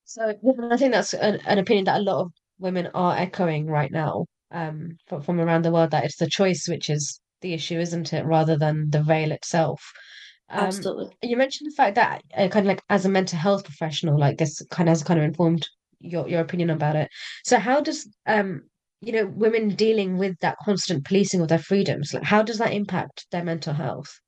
So, I think that's an, an opinion that a lot of women are echoing right now um, from, from around the world that it's the choice which is the issue, isn't it, rather than the veil itself. Um, Absolutely. You mentioned the fact that uh, kind of like as a mental health professional, like this kind of has kind of informed your your opinion about it. So how does um you know women dealing with that constant policing of their freedoms, like how does that impact their mental health?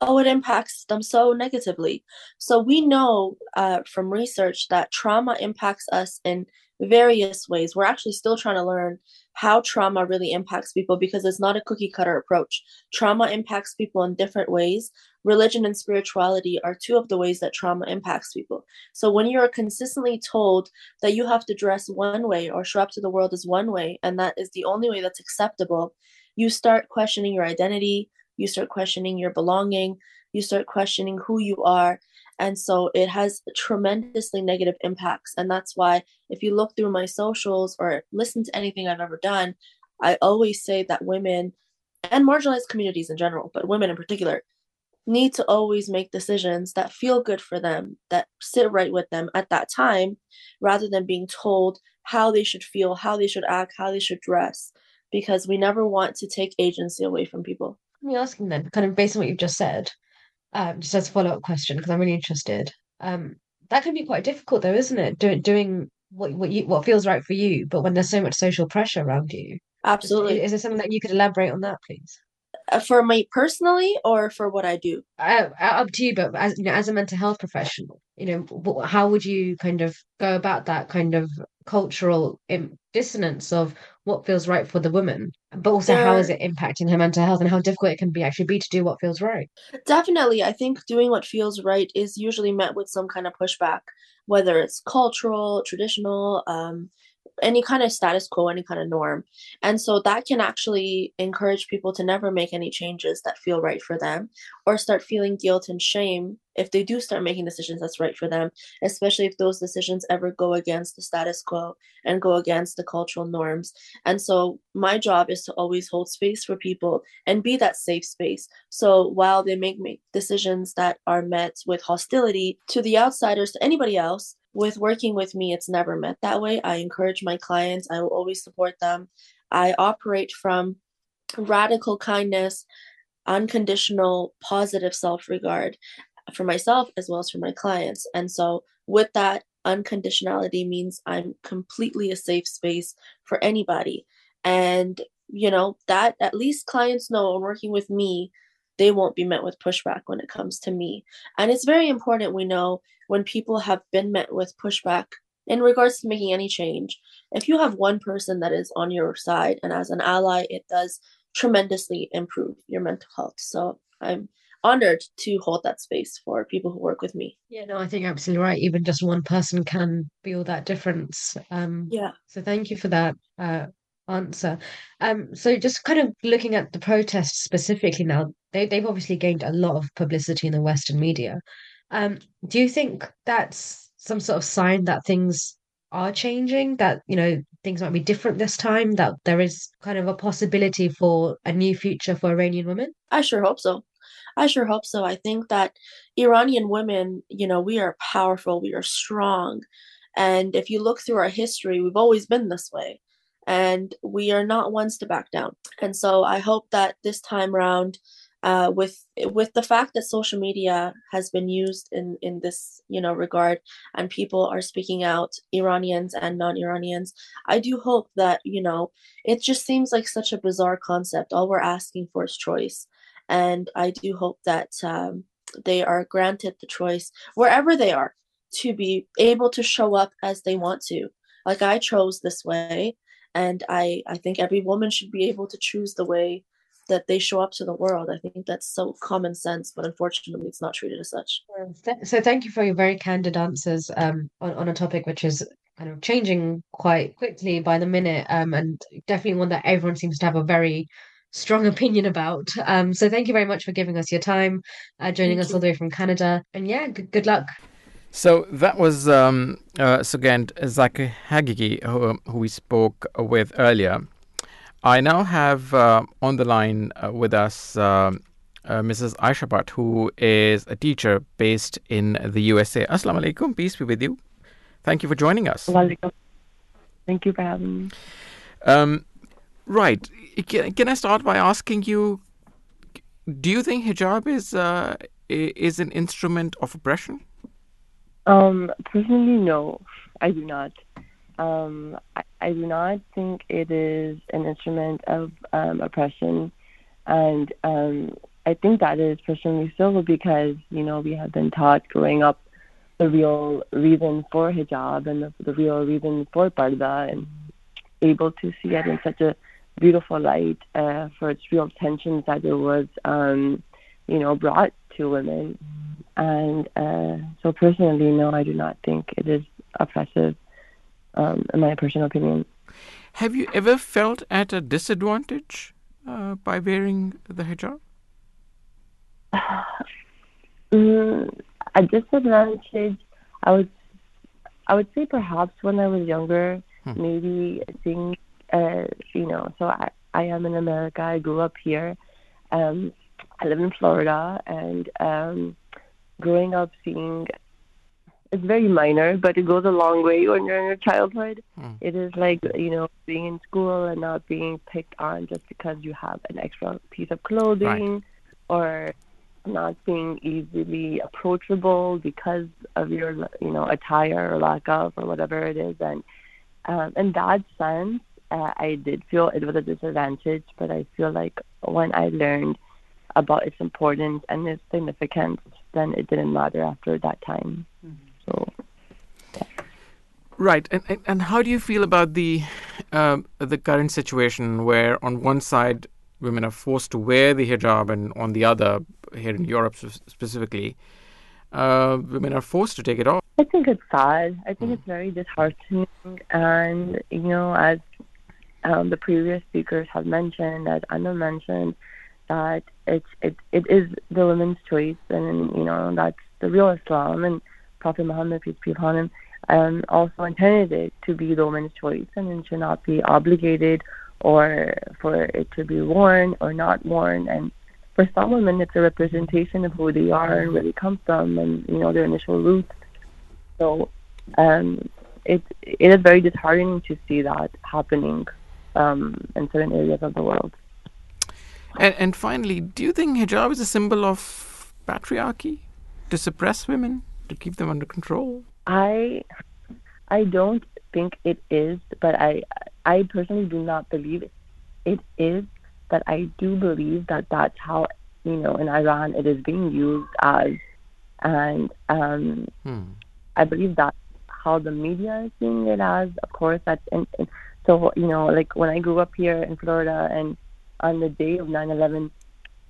Oh, it impacts them so negatively. So we know uh, from research that trauma impacts us in various ways. We're actually still trying to learn how trauma really impacts people because it's not a cookie cutter approach. Trauma impacts people in different ways. Religion and spirituality are two of the ways that trauma impacts people. So when you're consistently told that you have to dress one way or show up to the world as one way, and that is the only way that's acceptable, you start questioning your identity, you start questioning your belonging, you start questioning who you are. And so it has tremendously negative impacts. And that's why if you look through my socials or listen to anything I've ever done, I always say that women and marginalized communities in general, but women in particular, need to always make decisions that feel good for them, that sit right with them at that time, rather than being told how they should feel, how they should act, how they should dress, because we never want to take agency away from people. Let me asking then, kind of based on what you've just said, um, just as a follow up question because I'm really interested. Um, that can be quite difficult though, isn't it? Do, doing what what you what feels right for you, but when there's so much social pressure around you. Absolutely. Is, is there something that you could elaborate on that, please? Uh, for me personally, or for what I do? Uh, up to you, but as you know, as a mental health professional, you know, how would you kind of go about that kind of cultural dissonance of what feels right for the woman, but also there, how is it impacting her mental health and how difficult it can be actually be to do what feels right? Definitely, I think doing what feels right is usually met with some kind of pushback, whether it's cultural, traditional, um, any kind of status quo, any kind of norm. And so that can actually encourage people to never make any changes that feel right for them or start feeling guilt and shame if they do start making decisions that's right for them, especially if those decisions ever go against the status quo and go against the cultural norms. And so my job is to always hold space for people and be that safe space. So while they make, make decisions that are met with hostility to the outsiders, to anybody else, with working with me, it's never met that way. I encourage my clients, I will always support them. I operate from radical kindness, unconditional, positive self regard for myself as well as for my clients. And so, with that, unconditionality means I'm completely a safe space for anybody. And, you know, that at least clients know when working with me, they won't be met with pushback when it comes to me. And it's very important we know when people have been met with pushback in regards to making any change. If you have one person that is on your side and as an ally, it does tremendously improve your mental health. So I'm honored to hold that space for people who work with me. Yeah, no, I think you're absolutely right. Even just one person can be all that difference. Um, yeah. So thank you for that uh, answer. Um, so just kind of looking at the protests specifically now, they they've obviously gained a lot of publicity in the Western media. Um, do you think that's some sort of sign that things are changing? That you know things might be different this time? That there is kind of a possibility for a new future for Iranian women? I sure hope so. I sure hope so. I think that Iranian women, you know, we are powerful, we are strong. And if you look through our history, we've always been this way. And we are not ones to back down. And so I hope that this time around, uh, with with the fact that social media has been used in in this you know regard and people are speaking out iranians and non-iranians i do hope that you know it just seems like such a bizarre concept all we're asking for is choice and I do hope that um, they are granted the choice wherever they are to be able to show up as they want to. Like I chose this way, and I I think every woman should be able to choose the way that they show up to the world. I think that's so common sense, but unfortunately, it's not treated as such. So, thank you for your very candid answers um, on, on a topic which is kind of changing quite quickly by the minute, um, and definitely one that everyone seems to have a very strong [LAUGHS] opinion about. Um, so thank you very much for giving us your time, uh, joining thank us you. all the way from Canada, and yeah, good, good luck. So that was um, uh, Sogand Zaki Hagigi, who, who, we spoke with earlier. I now have uh, on the line uh, with us um, uh, Mrs. Aisha Bhatt, who is a teacher based in the USA. Assalamu alaikum, peace be with you. Thank you for joining us. Thank you for having me. Um, right. Can, can I start by asking you? Do you think hijab is uh, is an instrument of oppression? Um, personally, no, I do not. Um, I, I, do not think it is an instrument of um, oppression, and um, I think that is personally so because you know we have been taught growing up the real reason for hijab and the, the real reason for parda, and able to see it in such a beautiful light uh, for its real tensions that it was, um, you know, brought to women. And uh, so, personally, no, I do not think it is oppressive, um, in my personal opinion. Have you ever felt at a disadvantage uh, by wearing the hijab? [SIGHS] mm, a disadvantage, I would, I would say perhaps when I was younger, hmm. maybe things uh, you know, so I, I am in America. I grew up here. Um, I live in Florida, and um, growing up seeing it's very minor, but it goes a long way when you're in your childhood. Mm. It is like you know being in school and not being picked on just because you have an extra piece of clothing, right. or not being easily approachable because of your you know attire or lack of or whatever it is, and um, in that sense, uh, I did feel it was a disadvantage, but I feel like when I learned about its importance and its significance, then it didn't matter after that time. Mm-hmm. So. Right, and, and and how do you feel about the um, the current situation where on one side women are forced to wear the hijab, and on the other, here in Europe specifically, uh, women are forced to take it off? I think it's sad. I think mm. it's very disheartening, and you know, as um, the previous speakers have mentioned, as Anam mentioned, that it's it it is the women's choice, and you know that's the real Islam, and Prophet Muhammad peace be upon him, um, also intended it to be the woman's choice, and it should not be obligated or for it to be worn or not worn, and for some women, it's a representation of who they are and where they come from, and you know their initial roots. So, um, it it is very disheartening to see that happening um, in certain areas of the world. And, and finally, do you think hijab is a symbol of patriarchy to suppress women, to keep them under control? I I don't think it is, but I I personally do not believe it is. But I do believe that that's how you know in Iran it is being used as, and um, Hmm. I believe that's how the media is seeing it as. Of course, that's and, and so you know like when I grew up here in Florida and on the day of 9/11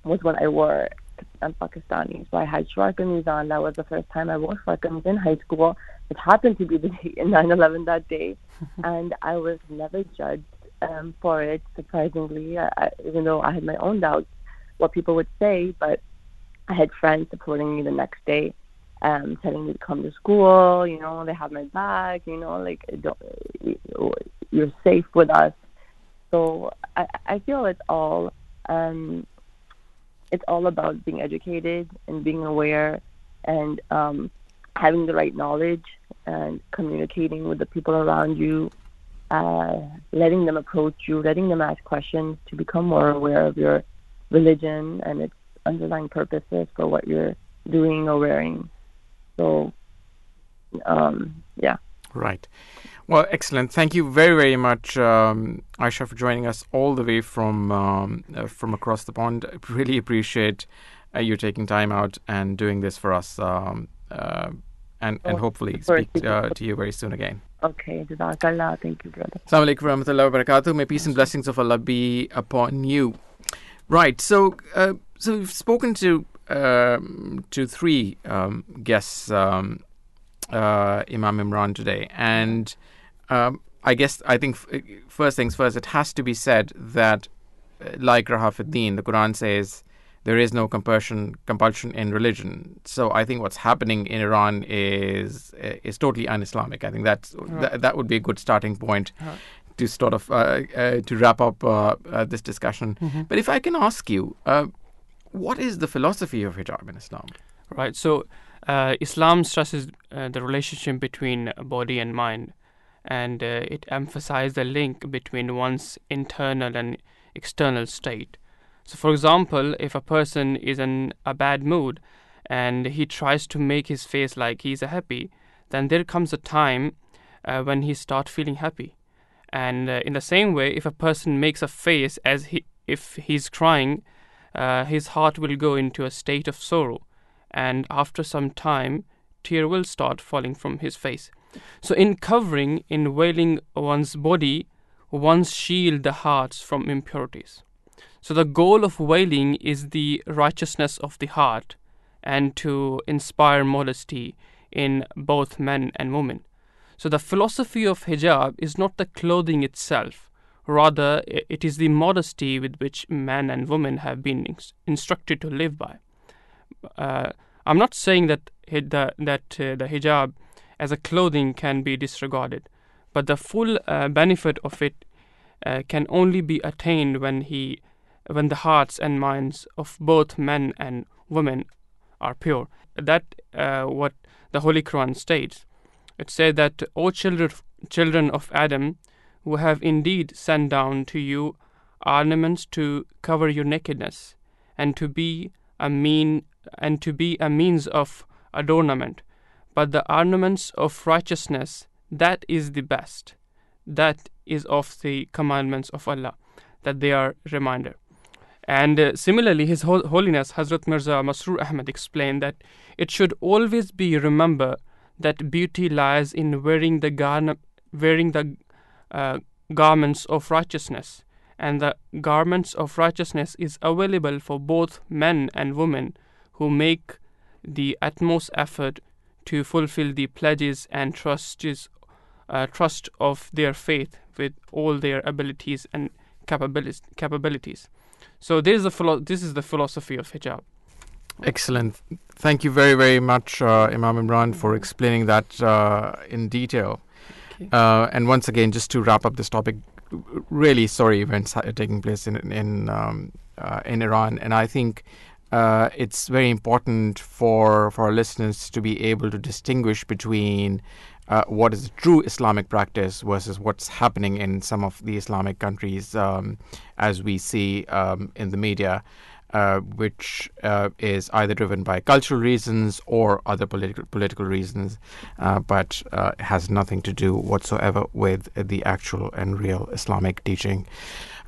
was when I wore I'm Pakistani, so I had shalwar kameez on. That was the first time I wore shalwar kameez in high school. It happened to be the day in 9/11 that day, [LAUGHS] and I was never judged um, for it. Surprisingly, I, I, even though I had my own doubts what people would say, but I had friends supporting me the next day, um, telling me to come to school. You know, they have my back. You know, like don't, you're safe with us. So I, I feel it's all um, it's all about being educated and being aware and um, having the right knowledge and communicating with the people around you, uh, letting them approach you, letting them ask questions to become more aware of your religion and its underlying purposes for what you're doing or wearing. So, um, yeah. Right. Well, excellent. Thank you very, very much, um, Aisha, for joining us all the way from um, uh, from across the pond. I [LAUGHS] really appreciate uh, you taking time out and doing this for us, um, uh, and and Oh, hopefully speak uh, to you very soon again. Okay, Jazakallah. Thank you, brother. Assalamu alaikum warahmatullahi wabarakatuh. May peace and blessings of Allah be upon you. Right. So, uh, so we've spoken to um, to three um, guests, um, uh, Imam Imran today, and um, I guess I think f- first things first, it has to be said that, uh, la ikraha fiddin, the Quran says there is no compulsion compulsion in religion. So I think what's happening in Iran is uh, is totally un-Islamic. I think that's that, that would be a good starting point to sort of uh, uh, to wrap up uh, uh, this discussion. But if I can ask you, uh, what is the philosophy of hijab in Islam? Right. So, uh, Islam stresses uh, the relationship between body and mind, and uh, it emphasized the link between one's internal and external state. So, for example, if a person is in a bad mood and he tries to make his face like he's happy, then there comes a time uh, when he starts feeling happy. And uh, in the same way, if a person makes a face as he, if he's crying, uh, his heart will go into a state of sorrow, and after some time, tear will start falling from his face. So, in covering, in veiling one's body, one shield the hearts from impurities. So, the goal of veiling is the righteousness of the heart, and to inspire modesty in both men and women. So, the philosophy of hijab is not the clothing itself, rather, it is the modesty with which men and women have been ins- instructed to live by. Uh, I'm not saying that the, that uh, the hijab as a clothing can be disregarded, but the full uh, benefit of it uh, can only be attained when he, when the hearts and minds of both men and women are pure. That uh, what the Holy Quran states. It said that, O children, children of Adam, who have indeed sent down to you ornaments to cover your nakedness, and to be a mean and to be a means of adornment. But the ornaments of righteousness, that is the best. That is of the commandments of Allah, that they are reminder. And uh, similarly, His Hol- Holiness Hazrat Mirza Masroor Ahmad explained that it should always be remember that beauty lies in wearing the garna- wearing the uh, garments of righteousness, and the garments of righteousness is available for both men and women who make the utmost effort to fulfill the pledges and trusts, uh, trust of their faith with all their abilities and capabilities. capabilities. So this is the philo- this is the philosophy of hijab. Excellent. Thank you very, very much, uh, Imam Imran, for explaining that uh, in detail. Uh, and once again, just to wrap up this topic, really sorry events are taking place in in um, uh, in Iran, and I think uh, it's very important for for listeners to be able to distinguish between uh, what is true Islamic practice versus what's happening in some of the Islamic countries, um, as we see um, in the media, uh, which uh, is either driven by cultural reasons or other political political reasons, uh, but uh, has nothing to do whatsoever with the actual and real Islamic teaching.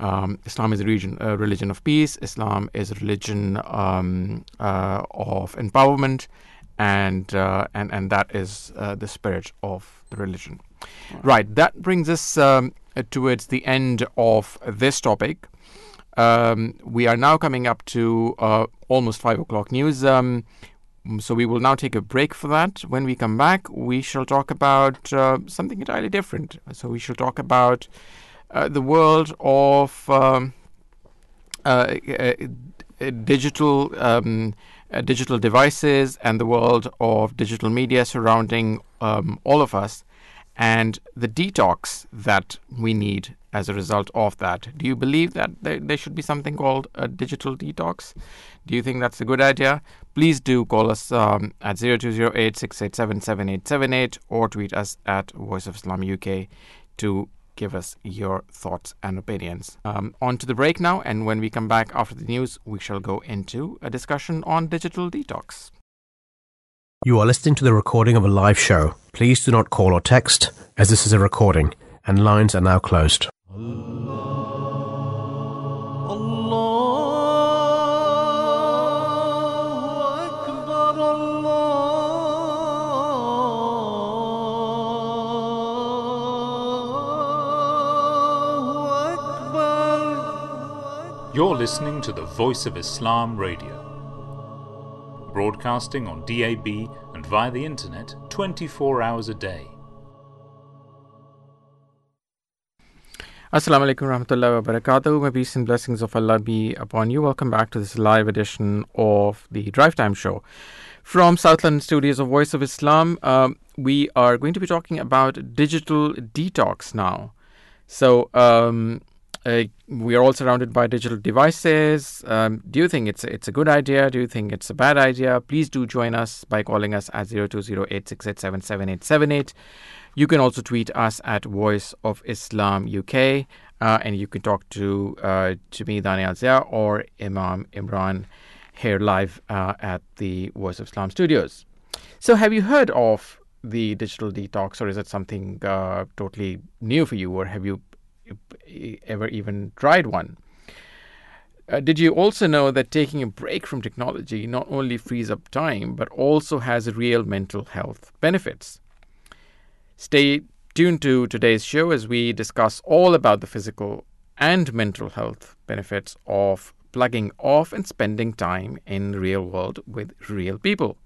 Um, Islam is a, region, a religion of peace. Islam is a religion um, uh, of empowerment and uh, and and that is uh, the spirit of the religion. Right. right that brings us um, towards the end of this topic. Um, we are now coming up to uh, almost five o'clock news. Um, so we will now take a break for that. When we come back, we shall talk about uh, something entirely different. So we shall talk about uh, the world of um, uh, digital um, uh, digital devices and the world of digital media surrounding um, all of us and the detox that we need as a result of that. Do you believe that there, there, should be something called a digital detox? Do you think that's a good idea? Please do call us um, at 0208 or tweet us at Voice of Islam UK to give us your thoughts and opinions. Um, on to the break now, and when we come back after the news, we shall go into a discussion on digital detox. You are listening to the recording of a live show. Please do not call or text, as this is a recording, and lines are now closed. You're listening to the Voice of Islam Radio, broadcasting on DAB and via the internet 24 hours a day. Assalamu alaikum warahmatullahi wabarakatuh. May peace and blessings of Allah be upon you. Welcome back to this live edition of the Drive Time Show. From Southland studios of Voice of Islam, um, we are going to be talking about digital detox now. So, um, uh, we are all surrounded by digital devices. Um, do you think it's it's a good idea? Do you think it's a bad idea? Please do join us by calling us at 0208687778. You can also tweet us at Voice of Islam UK, uh, and you can talk to uh, to me, Daniel Zia, or Imam Imran here live uh, at the Voice of Islam studios. So, have you heard of the digital detox, or is it something uh, totally new for you, or have you ever even tried one. Uh, did you also know that taking a break from technology not only frees up time but also has real mental health benefits? Stay tuned to today's show as we discuss all about the physical and mental health benefits of plugging off and spending time in real world with real people.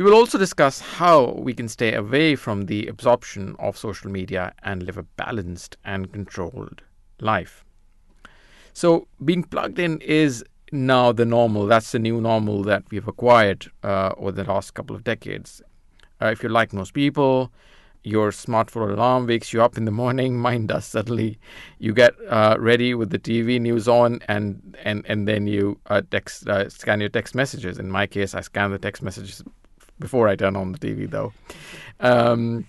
We will also discuss how we can stay away from the absorption of social media and live a balanced and controlled life. So, being plugged in is now the normal. That's the new normal that we've acquired uh, over the last couple of decades. Uh, if you're like most people, your smartphone alarm wakes you up in the morning. [LAUGHS] Mine does suddenly. You get uh, ready with the TV news on, and and and then you uh, text uh, scan your text messages. In my case, I scan the text messages before I turn on the TV, though. Um,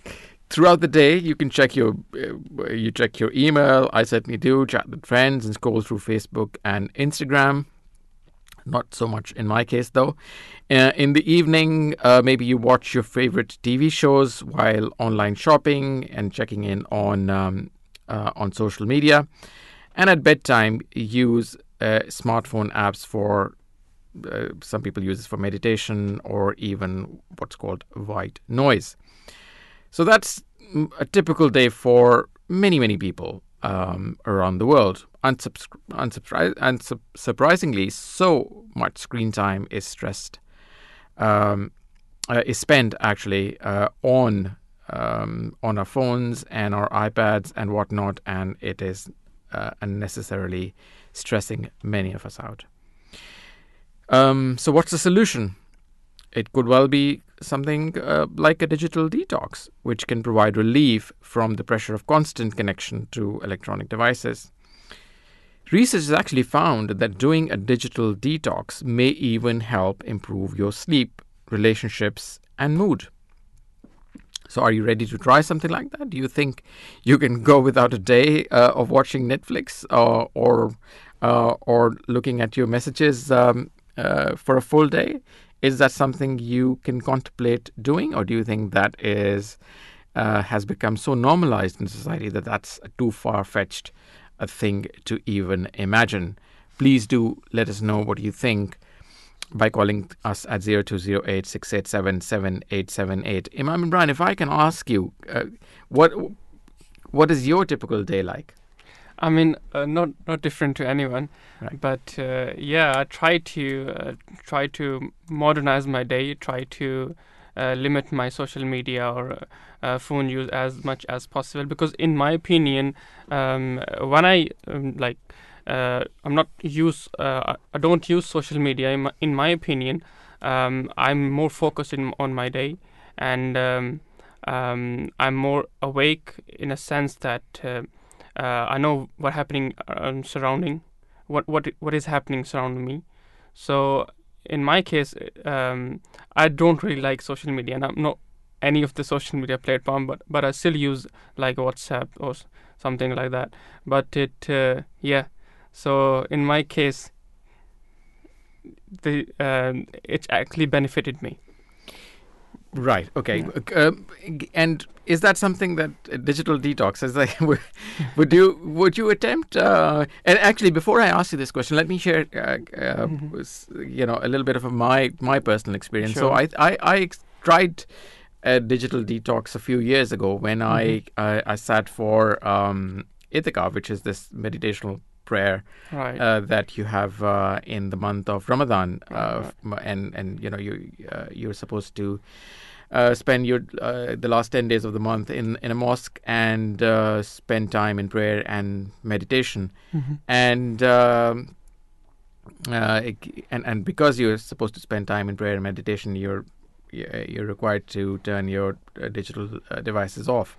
throughout the day, you can check your uh, you check your email. I certainly do. Chat with friends and scroll through Facebook and Instagram. Not so much in my case, though. Uh, in the evening, uh, maybe you watch your favorite TV shows while online shopping and checking in on um, uh, on social media. And at bedtime, use uh, smartphone apps for uh, some people use this for meditation or even what's called white noise. So that's a typical day for many, many people um, around the world. Unsubscri- unsubscri- unsurprisingly, so much screen time is stressed, um, uh, is spent actually uh, on um, on our phones and our iPads and whatnot, and it is uh, unnecessarily stressing many of us out. Um, so, what's the solution? It could well be something uh, like a digital detox, which can provide relief from the pressure of constant connection to electronic devices. Research has actually found that doing a digital detox may even help improve your sleep, relationships, and mood. So, are you ready to try something like that? Do you think you can go without a day uh, of watching Netflix or or, uh, or looking at your messages um, uh, for a full day? Is that something you can contemplate doing, or do you think that is uh, has become so normalized in society that that's too far fetched a thing to even imagine? Please do let us know what you think by calling us at 0208 687 7878. Imam if I can ask you, uh, what what is your typical day like? I mean, uh, not not different to anyone, right. but uh, yeah, I try to uh, try to modernize my day. Try to uh, limit my social media or uh, phone use as much as possible because, in my opinion, um, when I um, like uh, I'm not use uh, I don't use social media in my, in my opinion um, I'm more focused in, on my day and um, um, I'm more awake in a sense that uh, uh I know what happening um, surrounding what what what is happening surrounding me. So in my case um, I don't really like social media and I'm not any of the social media platform but but I still use like WhatsApp or something like that. But it uh, yeah. So in my case, the um, it actually benefited me. Right. Okay. Yeah. Um, and is that something that uh, digital detox is like? [LAUGHS] would you would you attempt? Uh, and actually, before I ask you this question, let me share, uh, uh, mm-hmm. you know, a little bit of my my personal experience. Sure. So I I, I tried a digital detox a few years ago when mm-hmm. I, I, I sat for um, which is this meditational prayer right. uh, that you have uh, in the month of Ramadan, uh, right. and and you know you uh, you're supposed to uh, spend your uh, the last ten days of the month in in a mosque and spend time in prayer and meditation, mm-hmm. and. Um, and and because you're supposed to spend time in prayer and meditation, you're you're required to turn your digital devices off.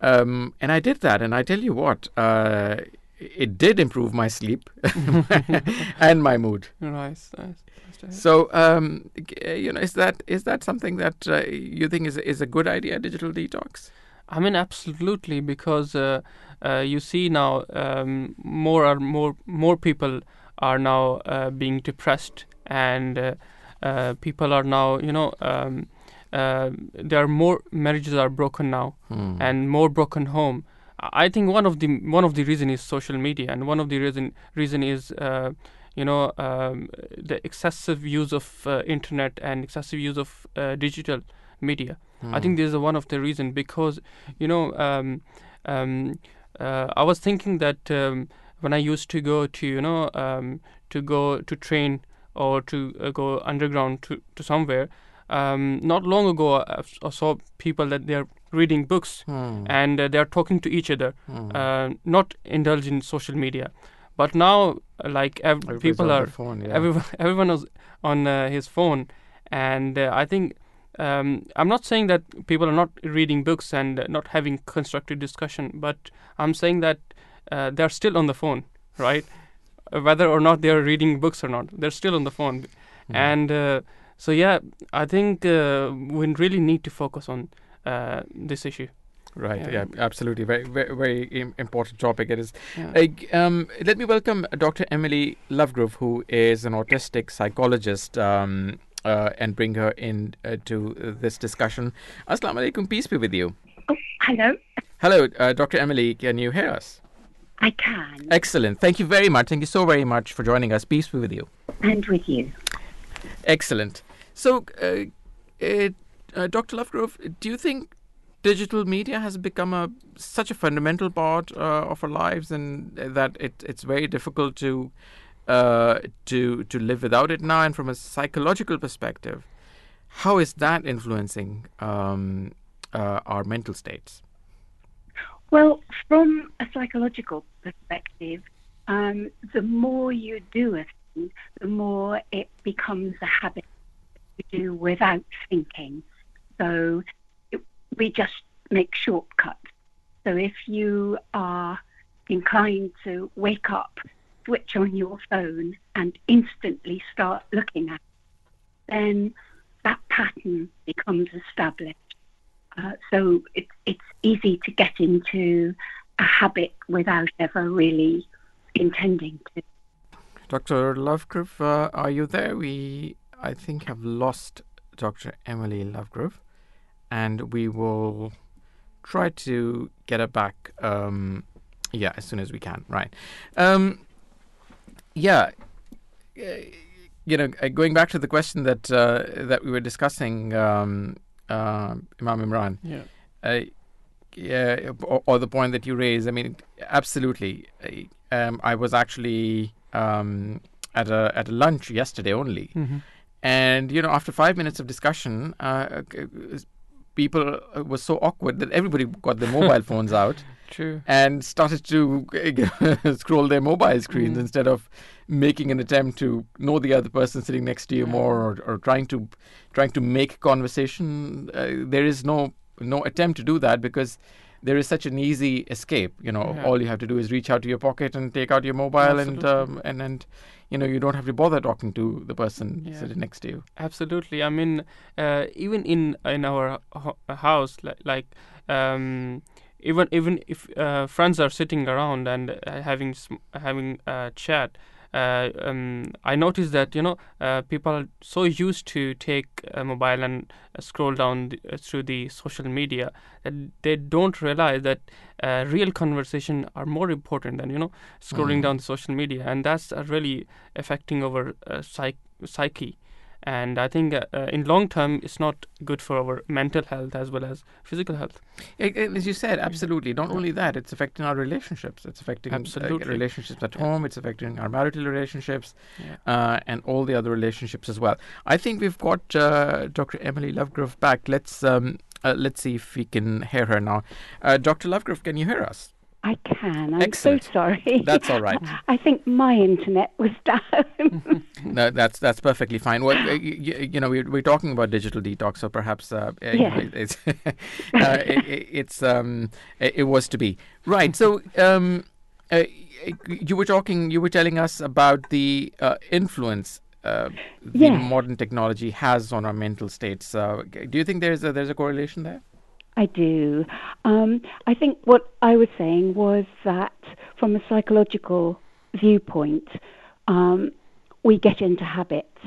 Um, and I did that, and I tell you what, uh, it did improve my sleep [LAUGHS] and my mood. Nice, nice. So, um, you know, is that is that something that uh, you think is is a good idea, digital detox? I mean, absolutely, because uh, uh, you see now um, more and more more people are now uh, being depressed, and uh, uh, people are now, you know. Um, there are more marriages are broken now, hmm. and more broken home I think one of the one of the reason is social media, and one of the reason reason is uh, you know um, the excessive use of uh, internet and excessive use of uh, digital media. Hmm. I think this is one of the reason because you know um, um, uh, I was thinking that um, when I used to go to you know um, to go to train or to uh, go underground to to somewhere. Um, not long ago, I saw people that they're reading books hmm. and uh, they are talking to each other, hmm. uh, not indulge in social media. But now, uh, like ev- people are, phone, yeah. everyone, [LAUGHS] everyone is on uh, his phone, and uh, I think um, I'm not saying that people are not reading books and not having constructive discussion, but I'm saying that uh, they're still on the phone, right? Whether or not they're reading books or not, they're still on the phone, hmm. and so yeah, I think we really need to focus on uh, this issue. Right. Yeah. yeah. Absolutely. Very, very, very important topic. It is. Yeah. um, let me welcome Dr. Emily Lovegrove, who is an autistic psychologist, um, uh, and bring her in uh, to this discussion. Assalamu alaikum. Peace be with you. Oh, hello. Hello, uh, Dr. Emily. Can you hear us? I can. Excellent. Thank you very much. Thank you so very much for joining us. Peace be with you. And with you. Excellent. So, uh, it, uh, Dr. Lovegrove, do you think digital media has become a such a fundamental part uh, of our lives, and that it, it's very difficult to uh, to to live without it now? And from a psychological perspective, how is that influencing um, uh, our mental states? Well, from a psychological perspective, um, the more you do a thing, the more it becomes a habit to do without thinking. So it, we just make shortcuts. So if you are inclined to wake up, switch on your phone, and instantly start looking at it, then that pattern becomes established. Uh, so it's it's easy to get into a habit without ever really intending to. Dr. Lovegrove, uh, are you there? We, I think, have lost Dr. Emily Lovegrove, and we will try to get it back. Um, yeah, as soon as we can. Right. Um, yeah. Uh, you know, uh, going back to the question that uh, that we were discussing, um, uh, Imam Imran. Yeah. Uh, yeah, or, or, the point that you raised. I mean, absolutely. Um, I was actually um, at a at a lunch yesterday only, mm-hmm. and you know, after five minutes of discussion, uh, people was so awkward that everybody got their mobile [LAUGHS] phones out. True. And started to [LAUGHS] scroll their mobile screens Mm. instead of making an attempt to know the other person sitting next to you more, or, or trying to trying to make conversation. Uh, there is no no attempt to do that because there is such an easy escape. You know, Yeah. all you have to do is reach out to your pocket and take out your mobile, and um, and and you know you don't have to bother talking to the person Yeah. sitting next to you. Absolutely. I mean, uh, even in in our ho- house, like, like um, even even if uh, friends are sitting around and uh, having sm- having a chat, uh, um, I noticed that you know uh, people are so used to take a mobile and uh, scroll down the, uh, through the social media that they don't realize that uh, real conversation are more important than you know scrolling Mhm. down the social media, and that's uh, really affecting our uh, psych- psyche. And I think uh, uh, in long term, it's not good for our mental health as well as physical health. As you said, absolutely. Not only that, it's affecting our relationships. It's affecting uh, Absolutely. relationships at home. It's affecting our marital relationships, Yeah. uh, and all the other relationships as well. I think we've got uh, Dr. Emily Lovegrove back. Let's um, uh, let's see if we can hear her now. Uh, Dr. Lovegrove, can you hear us? I can. I'm Excellent. so sorry. That's all right. [LAUGHS] I think my internet was [LAUGHS] down. [LAUGHS] No, that's that's perfectly fine. Well, you, you know, we're, we're talking about digital detox, so perhaps uh, know, it's uh, it, it- it's um, it, it was to be right. So um, uh, you were talking, you were telling us about the uh, influence. Uh, the Yes. modern technology has on our mental states. Uh, do you think there's a, there's a correlation there? I do. Um, I think what I was saying was that from a psychological viewpoint, um, we get into habits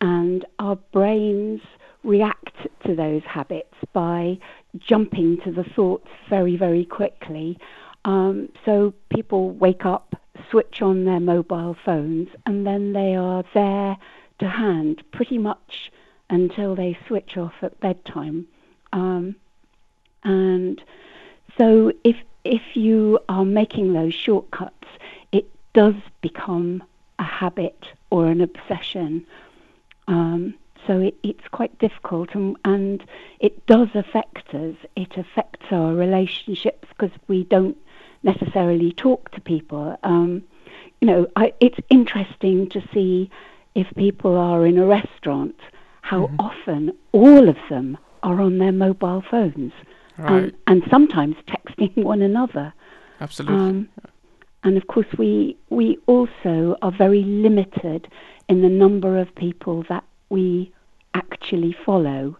and our brains react to those habits by jumping to the thoughts very, very quickly. Um, so people wake up, switch on their mobile phones, and then they are there to hand pretty much until they switch off at bedtime. Um, and so if if you are making those shortcuts, it does become a habit or an obsession. Um, so it, it's quite difficult, and, and it does affect us. It affects our relationships because we don't necessarily talk to people. Um, you know, I, it's interesting to see if people are in a restaurant, how often all of them are on their mobile phones Right. and, and sometimes texting [LAUGHS] one another. Absolutely. Um, and of course, we we also are very limited in the number of people that we actually follow.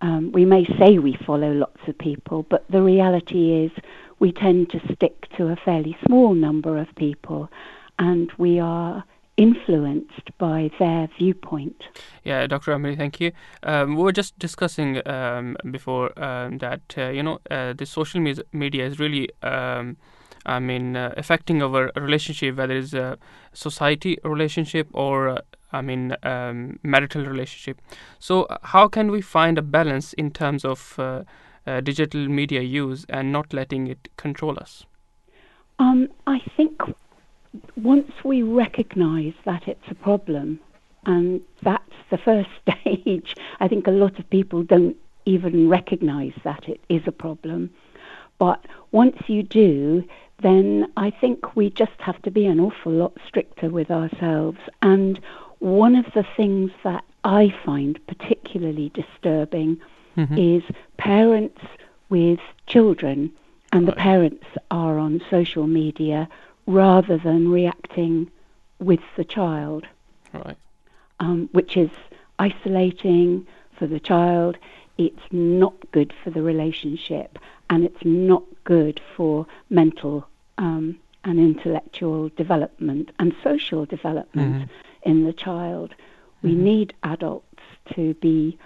Um, we may say we follow lots of people, but the reality is we tend to stick to a fairly small number of people, and we are influenced by their viewpoint. Yeah, Dr. Emily, thank you. Um, we were just discussing um, before um, that uh, you know uh, the social mes- media is really, um, I mean, uh, affecting our relationship, whether it's a society relationship or uh, I mean um, marital relationship. So, how can we find a balance in terms of uh, uh, digital media use and not letting it control us? Um, I think once we recognise that it's a problem, and that's the first [LAUGHS] stage, I think a lot of people don't even recognise that it is a problem. But once you do, then I think we just have to be an awful lot stricter with ourselves. And one of the things that I find particularly disturbing mm-hmm. is parents with children, and the parents are on social media rather than reacting with the child, Right. um, which is isolating for the child. it's not good for the relationship and it's not good for mental um, and intellectual development and social development Mhm. in the child. We Mhm. need adults to be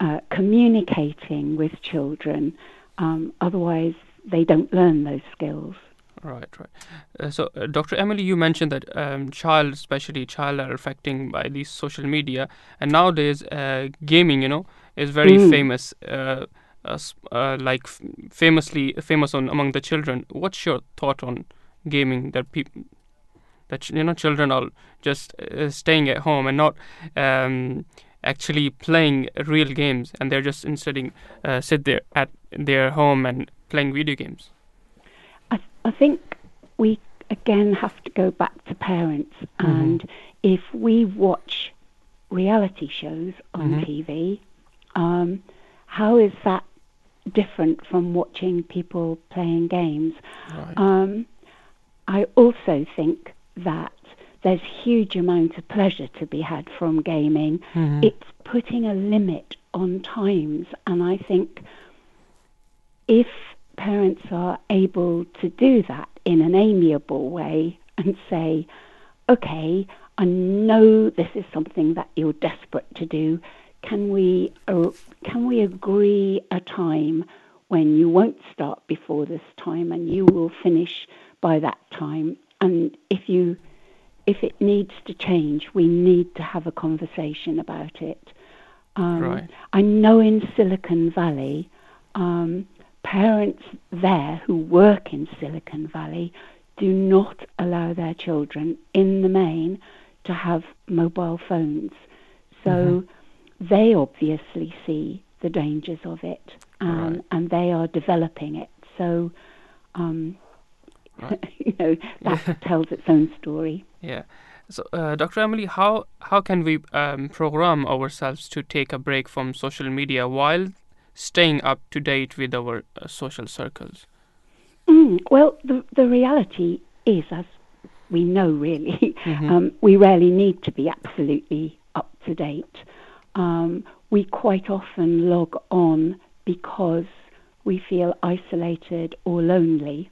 uh, communicating with children, um, otherwise, they don't learn those skills. Right, right. Uh, so, uh, Dr. Emily, you mentioned that um, child, especially child, are affecting by these social media, and nowadays, uh, gaming, you know, is very Mm. famous. Uh, uh, s- uh, like f- famously famous on among the children. What's your thought on gaming? That people, that ch- you know, children are just uh, staying at home and not um, actually playing real games, and they're just instead uh, sit there at their home and playing video games. I, think we again have to go back to parents, and if we watch reality shows on Mhm. TV, um, how is that different from watching people playing games? Right. Um, I also think that there's huge amount of pleasure to be had from gaming. Mhm. It's putting a limit on times, and I think if parents are able to do that in an amiable way and say, okay, I know this is something that you're desperate to do. Can we uh, can we agree a time when you won't start before this time and you will finish by that time? And if you if it needs to change, we need to have a conversation about it. Um, Right. I know in Silicon Valley, um, parents there who work in Silicon Valley do not allow their children, in the main, to have mobile phones. So they obviously see the dangers of it, um, Right. and they are developing it. So, um, [LAUGHS] you know, that [LAUGHS] tells its own story. Yeah. So, uh, Dr. Emily, how how can we um, program ourselves to take a break from social media while staying up to date with our uh, social circles? Mm, well, the the reality is, as we know, really, Mhm. um, we rarely need to be absolutely up to date. Um, we quite often log on because we feel isolated or lonely,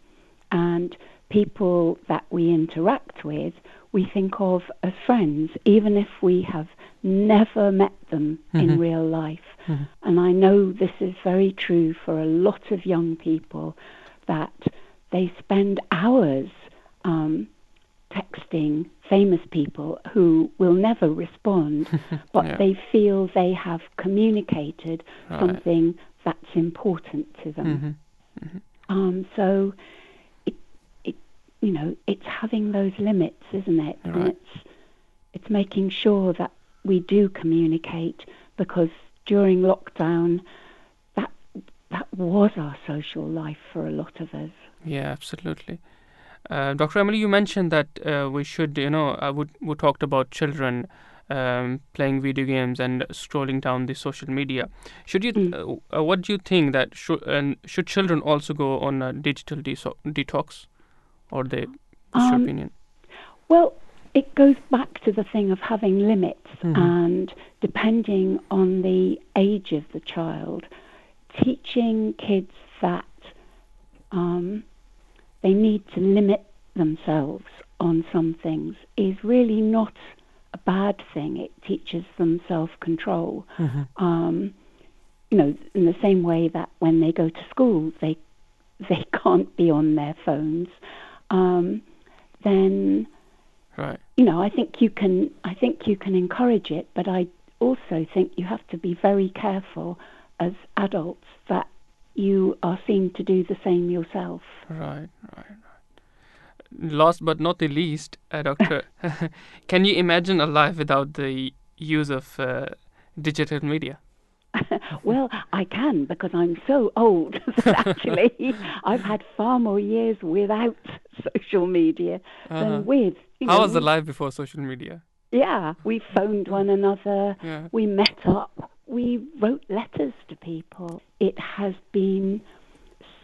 and people that we interact with, we think of as friends, even if we have never met them in Mhm. real life. Mhm. And I know this is very true for a lot of young people that they spend hours um, texting famous people who will never respond, [LAUGHS] but Yeah. they feel they have communicated Right. something that's important to them. Mhm. Um, so, you know, it's having those limits, isn't it? And it's it's making sure that we do communicate because during lockdown, that that was our social life for a lot of us. Yeah, absolutely. Uh, Dr. Emily, you mentioned that uh, we should, you know, uh, we, we talked about children um, playing video games and scrolling down the social media. Should you, uh, uh, what do you think that should and should children also go on a digital deso- detox, or they? What's your Um, opinion? Well, it goes back to the thing of having limits, Mhm. and depending on the age of the child, teaching kids that um, they need to limit themselves on some things is really not a bad thing. It teaches them self control. Um, you know, in the same way that when they go to school, they [LAUGHS] they can't be on their phones. Um, then Right. you know, I think you can. I think you can encourage it, but I also think you have to be very careful as adults that you are seen to do the same yourself. Right, right, right. Last but not the least, uh, Doctor, [LAUGHS] can you imagine a life without the use of uh, digital media? [LAUGHS] well, I can because I'm so old [LAUGHS] that actually [LAUGHS] I've had far more years without social media Uh-huh. than with. You How know, was the life before social media? Yeah, we phoned one another. Yeah. We met up. We wrote letters to people. It has been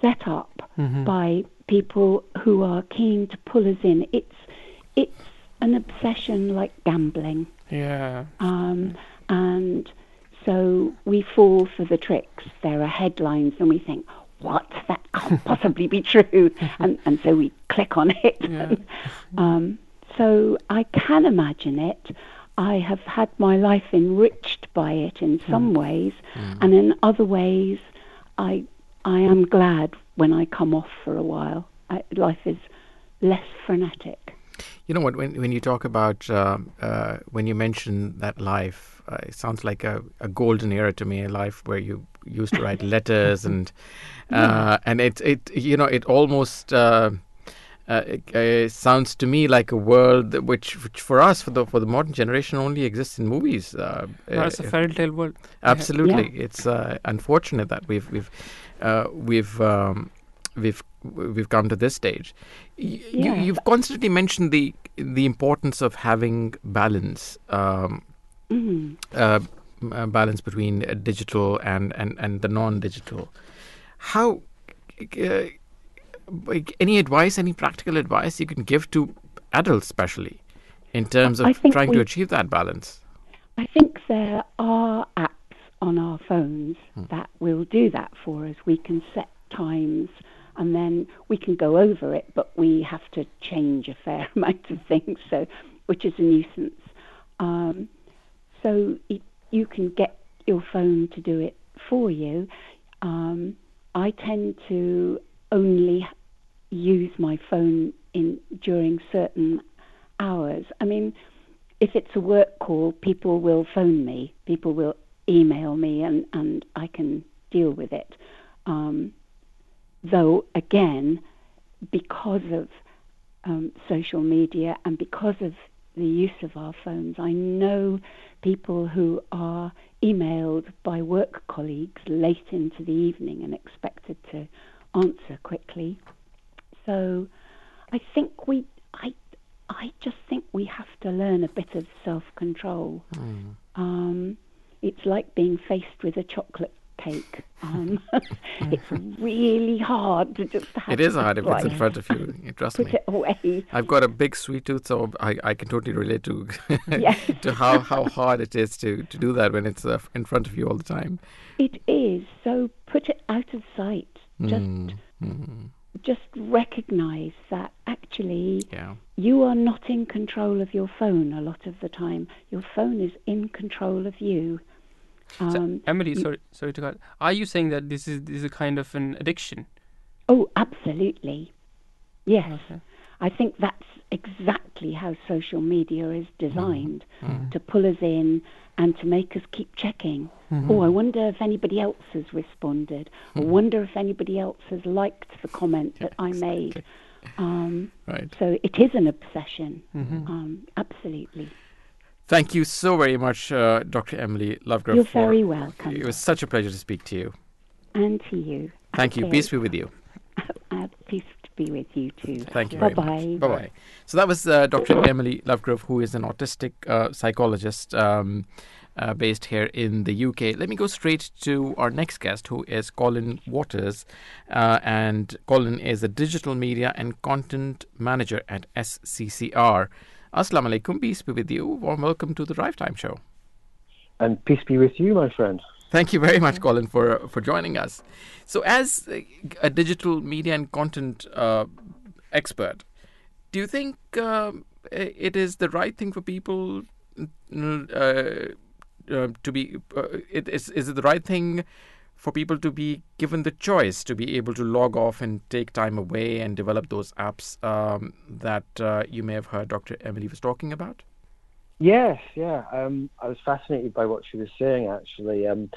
set up Mhm. by people who are keen to pull us in. It's it's an obsession like gambling, Yeah. um, and So we fall for the tricks. There are headlines, and we think, "What? That can't [LAUGHS] possibly be true," and and so we click on it. Yeah. [LAUGHS] um, so I can imagine it. I have had my life enriched by it in some ways, and in other ways, I I am glad when I come off for a while. I, life is less frenetic. You know what? When when you talk about um, uh, when you mention that life, uh, it sounds like a, a golden era to me. A life where you used to write [LAUGHS] letters and uh, and it it you know it almost. Uh, uh, it, uh, sounds to me like a world that which, which for us, for the for the modern generation, only exists in movies. Uh, it's a uh, fairy tale world. Absolutely, it's uh, unfortunate that we've we've uh, we've um, we've we've come to this stage. Y- Yeah. You, you've constantly mentioned the the importance of having balance, um, Mm. uh, uh, balance between uh, digital and, and, and the non-digital. How? Uh, like, any advice, any practical advice you can give to adults, especially in terms of trying to achieve that balance? I think there are apps on our phones that will do that for us. We can set times and then we can go over it, but we have to change a fair [LAUGHS] amount of things, so which is a nuisance. Um, so it, you can get your phone to do it for you. Um, I tend to only use my phone in during certain hours. I mean, if it's a work call, people will phone me, people will email me, and, and I can deal with it. Um, though, again, because of um, social media and because of the use of our phones, I know people who are emailed by work colleagues late into the evening and expected to answer quickly. So I think we, I, I just think we have to learn a bit of self-control. Um, it's like being faced with a chocolate cake. Um, [LAUGHS] [LAUGHS] it's really hard to just have It is hard if it's in front of [LAUGHS] you. Trust put me. it away. I've got a big sweet tooth, so I, I can totally relate to to how, how hard it is to, to do that when it's uh, in front of you all the time. It is. So put it out of sight. Just Mm, mm, just recognize that actually yeah. you are not in control of your phone a lot of the time. Your phone is in control of you. So, Um, Emily, you- sorry, sorry to cut. Are you saying that this is this is a kind of an addiction? Oh, absolutely. Yes. Okay. I think that's exactly how social media is designed Mm-hmm. to pull us in and to make us keep checking. Mm-hmm. Oh, I wonder if anybody else has responded. I wonder if anybody else has liked the comment that I made. Um, Right. so it is an obsession. Mm-hmm. Um, absolutely. Thank you so very much, uh, Dr. Emily Lovegrove. You're for- very welcome. It was such a pleasure to speak to you. And to you. Thank you. Okay. Peace be with you. [LAUGHS] Uh, peace be with you too. Thank you Bye bye. Bye bye. So that was uh, Dr. Emily Lovegrove, who is an autistic uh, psychologist um, uh, based here in the UK. Let me go straight to our next guest, who is Colin Waters. Uh, and Colin is a digital media and content manager at SCCR. Assalamu alaikum. Peace be with you. Warm welcome to the Drive Time Show. And peace be with you, my friend. Thank you very much, Colin, for for joining us. So, as a, digital media and content uh, expert, do you think i- it is the right thing for people uh, uh, to be? Uh, it, is is it the right thing for people to be given the choice to be able to log off and take time away and develop those apps um, that uh, you may have heard Dr. Emily was talking about? Yes, yeah. Um, I was fascinated by what she was saying, actually. Um,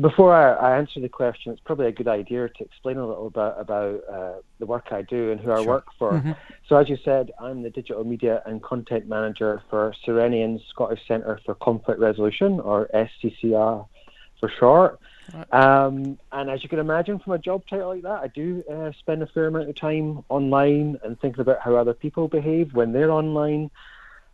before I, I answer the question, it's probably a good idea to explain a little bit about uh, the work I do and who I work for. So, as you said, I'm the digital media and content manager for Cyrenians Scottish Centre for Conflict Resolution, or SCCR for short. Um, and as you can imagine from a job title like that, I do uh, spend a fair amount of time online and thinking about how other people behave when they're online.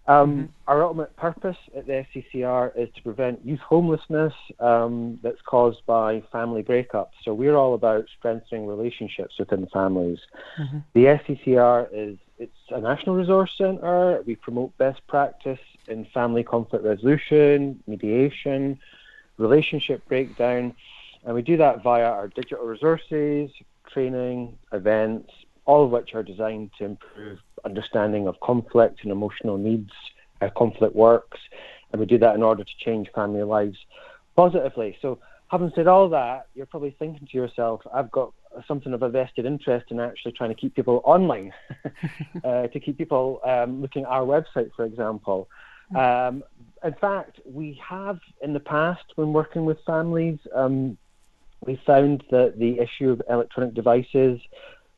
Um, Our ultimate purpose at the SCCR is to prevent youth homelessness um, that's caused by family breakups. So we're all about strengthening relationships within families. The SCCR is it's a national resource centre. We promote best practice in family conflict resolution, mediation, relationship breakdown. And we do that via our digital resources, training, events, all of which are designed to improve understanding of conflict and emotional needs, how conflict works. And we do that in order to change family lives positively. So, having said all that, you're probably thinking to yourself, I've got something of a vested interest in actually trying to keep people online, [LAUGHS] uh, to keep people um, looking at our website, for example. Um, in fact, we have in the past, when working with families, um, we found that the issue of electronic devices,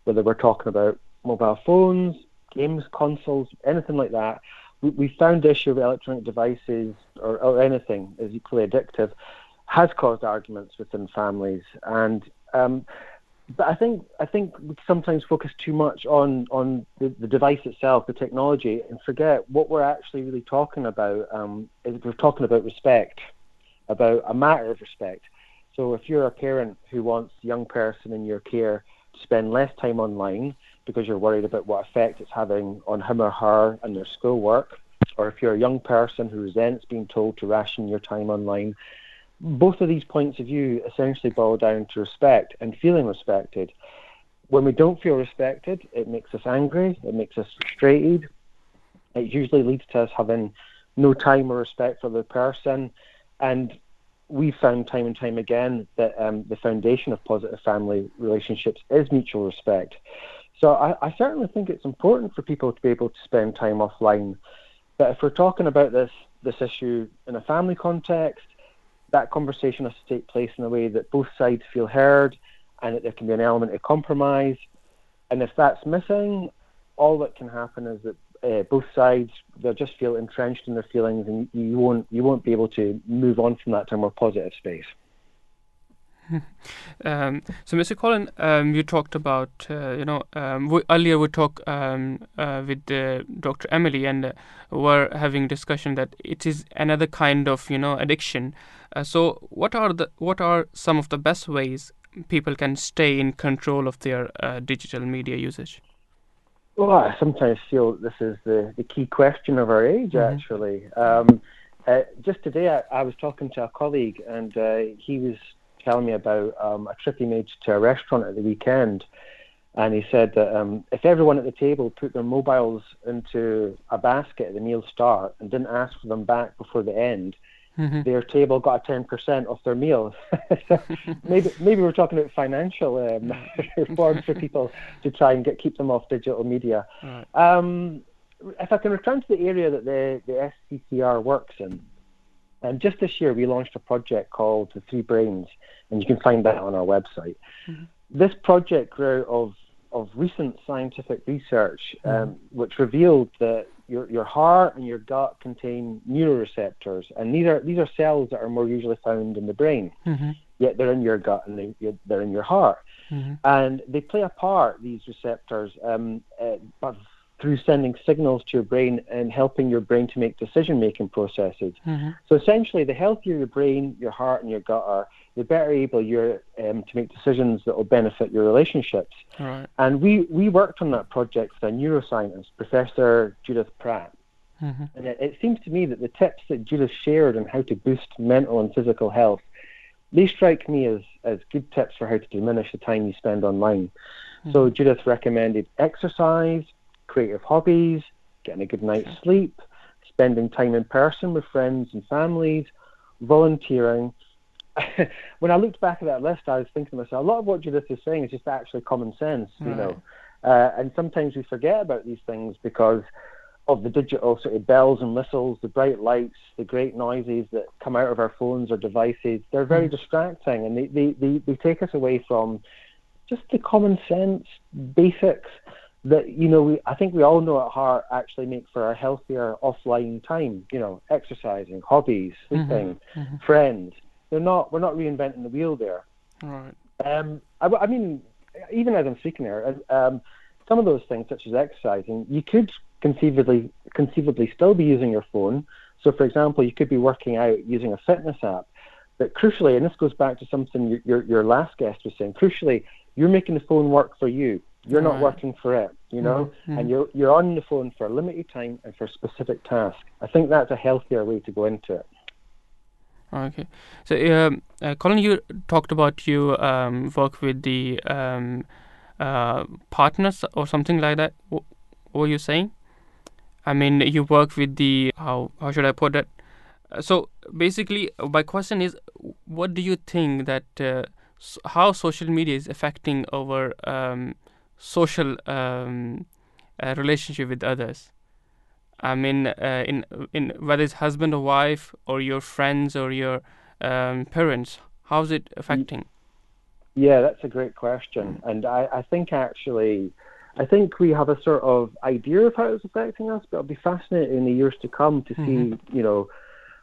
whether we're talking about mobile phones, games consoles, anything like that, we, we found the issue of electronic devices or, or anything is equally addictive has caused arguments within families. And um, but I think I think we sometimes focus too much on on the, the device itself, the technology, and forget what we're actually really talking about. Um, is we're talking about respect, about a matter of respect. So if you're a parent who wants a young person in your care to spend less time online because you're worried about what effect it's having on him or her and their schoolwork, or if you're a young person who resents being told to ration your time online, both of these points of view essentially boil down to respect and feeling respected. When we don't feel respected, it makes us angry, it makes us frustrated. It usually leads to us having no time or respect for the person. And we've found time and time again that um, the foundation of positive family relationships is mutual respect. So I, I certainly think it's important for people to be able to spend time offline. But if we're talking about this this issue in a family context, that conversation has to take place in a way that both sides feel heard and that there can be an element of compromise. And if that's missing, all that can happen is that uh, both sides they'll just feel entrenched in their feelings, and you, won't you won't be able to move on from that to a more positive space. [LAUGHS] Um, so, Mr. Colin, um, you talked about, uh, you know, um, we, earlier we talked um, uh, with uh, Dr. Emily and uh, were having discussion that it is another kind of, you know, addiction. Uh, so, what are the what are some of the best ways people can stay in control of their uh, digital media usage? Well, I sometimes feel this is the, the key question of our age, mm-hmm. actually. Um, uh, just today, I, I, was talking to a colleague, and uh, he was telling me about um, a trip he made to a restaurant at the weekend. And he said that um, if everyone at the table put their mobiles into a basket at the meal start and didn't ask for them back before the end, mm-hmm. their table got a 10% off their meal. [LAUGHS] maybe maybe we're talking about financial um, [LAUGHS] reform for people to try and get keep them off digital media. Right. Um, if I can return to the area that the, the SCCR works in, and just this year we launched a project called the Three Brains, and you can find that on our website. Mm-hmm. This project grew out of of recent scientific research, um, mm-hmm. which revealed that your your heart and your gut contain neuroreceptors, and these are these are cells that are more usually found in the brain. Mm-hmm. Yet they're in your gut and they, they're in your heart, mm-hmm. and they play a part. These receptors, um, uh, through sending signals to your brain and helping your brain to make decision making processes. Mm-hmm. So essentially, the healthier your brain, your heart, and your gut are, the better able you're um, to make decisions that will benefit your relationships. Right. And we, we worked on that project with a neuroscientist, Professor Judith Pratt. Mm-hmm. And it, it, seems to me that the tips that Judith shared on how to boost mental and physical health, they strike me as, as good tips for how to diminish the time you spend online. Mm-hmm. So Judith recommended exercise, creative hobbies, getting a good night's sleep, spending time in person with friends and families, volunteering, [LAUGHS] when I looked back at that list, I was thinking to myself, a lot of what Judith is saying is just actually common sense, you right. know. Uh, and sometimes we forget about these things because of the digital sort of bells and whistles, the bright lights, the great noises that come out of our phones or devices. They're very mm. distracting and they, they, they, they take us away from just the common sense basics that you know we I think we all know at heart actually make for a healthier offline time. You know, exercising, hobbies, mm-hmm. sleeping, mm-hmm. Mm-hmm. friends. They're not. We're not reinventing the wheel there. Right. Um, I, I mean, even as I'm speaking here, um, some of those things, such as exercising, you could conceivably conceivably still be using your phone. So, for example, you could be working out using a fitness app. But crucially, and this goes back to something your your last guest was saying. Crucially, you're making the phone work for you. You're not working for it, you know, mm-hmm. and you're you're on the phone for a limited time and for a specific task. I think that's a healthier way to go into it. Okay. So, um, uh, Colin, you talked about you um, work with the um, uh, partners or something like that. What, were you saying? I mean, you work with the how how should I put it? Uh, so basically, my question is, what do you think that uh, how social media is affecting our um, social um, uh, relationship with others? I mean, uh, in in whether it's husband or wife or your friends or your um, parents, how's it affecting? Yeah, that's a great question, and I, I think actually, I think we have a sort of idea of how it's affecting us, but it'll be fascinating in the years to come to see, you know,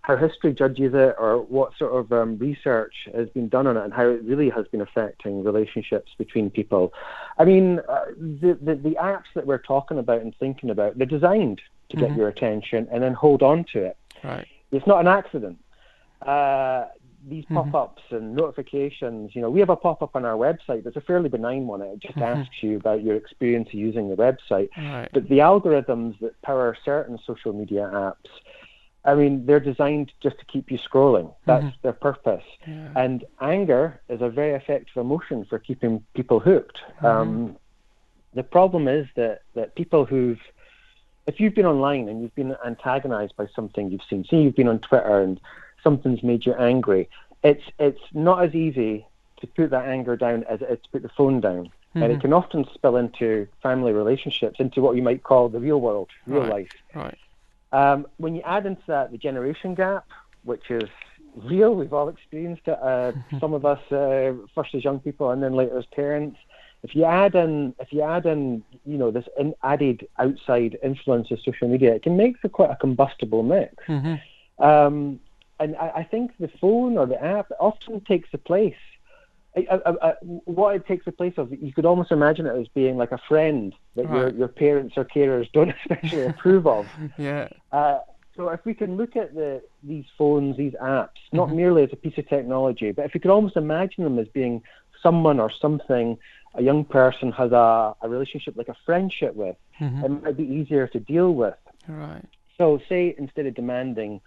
how history judges it or what sort of um, research has been done on it and how it really has been affecting relationships between people. I mean, uh, the, the the apps that we're talking about and thinking about, they're designed to get Mhm. your attention and then hold on to it. Right. It's not an accident. Uh, these Mhm. pop-ups and notifications, you know, we have a pop-up on our website that's a fairly benign one. It just Mhm. asks you about your experience using the website. Right. But the algorithms that power certain social media apps, I mean, they're designed just to keep you scrolling. That's Mhm. their purpose. Yeah. And anger is a very effective emotion for keeping people hooked. Um, the problem is that, that people who've, if you've been online and you've been antagonized by something you've seen, say you've been on Twitter and something's made you angry, it's it's not as easy to put that anger down as it is to put the phone down. And Mhm. it can often spill into family relationships, into what you might call the real world, real Right. life. Right. Um, when you add into that the generation gap, which is real, we've all experienced it. Uh, some of us uh, first as young people, and then later as parents. If you add in, if you add in, you know, this in added outside influence of social media, it can make for quite a combustible mix. hmm Um, and I, I think the phone or the app often takes the place. I, I, I, what it takes the place of, you could almost imagine it as being like a friend that your, Right. your parents or carers don't [LAUGHS] especially approve of. [LAUGHS] Yeah. Uh, so if we can look at the these phones, these apps, not Mhm. merely as a piece of technology, but if we could almost imagine them as being someone or something a young person has a, a relationship like a friendship with, Mhm. it might be easier to deal with. Right. So say instead of demanding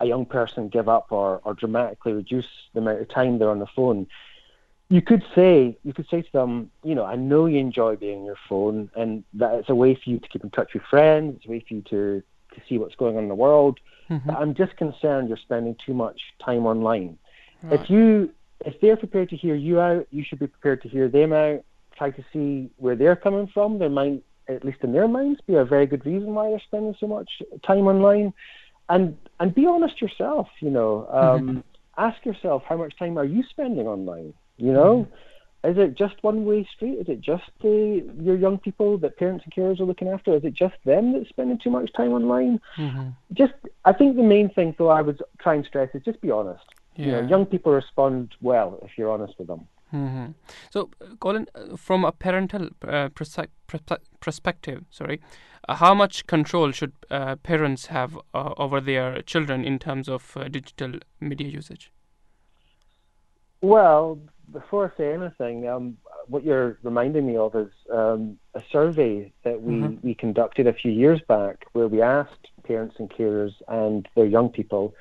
a young person give up or, or dramatically reduce the amount of time they're on the phone, you could say you could say to them, you know, I know you enjoy being on your phone and that it's a way for you to keep in touch with friends, it's a way for you to, to see what's going on in the world. Mhm. But I'm just concerned you're spending too much time online. Right. If you if they're prepared to hear you out, you should be prepared to hear them out. Try to see where they're coming from. There might, at least in their minds, be a very good reason why they're spending so much time online, and and be honest yourself. You know, um, ask yourself how much time are you spending online. You know, is it just one way street? Is it just the your young people that parents and carers are looking after? Is it just them that's spending too much time online? hmm just I think the main thing though I would try and stress is just be honest. You know, Yeah. young people respond well if you're honest with them. hmm So, Colin, from a parental uh, perspective, sorry, uh, how much control should uh, parents have uh, over their children in terms of uh, digital media usage? Well, before I say anything, um, what you're reminding me of is um, a survey that we, Mhm. we conducted a few years back where we asked parents and carers and their young people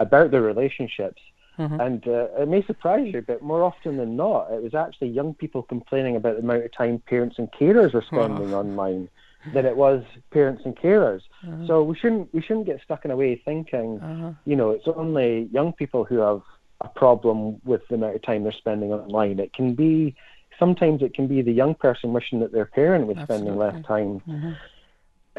about their relationships. Mhm. And uh, it may surprise you, but more often than not, it was actually young people complaining about the amount of time parents and carers are spending online than it was parents and carers. Uh-huh. So we shouldn't we shouldn't get stuck in a way thinking, Uh-huh. you know, it's only young people who have a problem with the amount of time they're spending online. It can be sometimes it can be the young person wishing that their parent was spending less Absolutely. time. Mhm.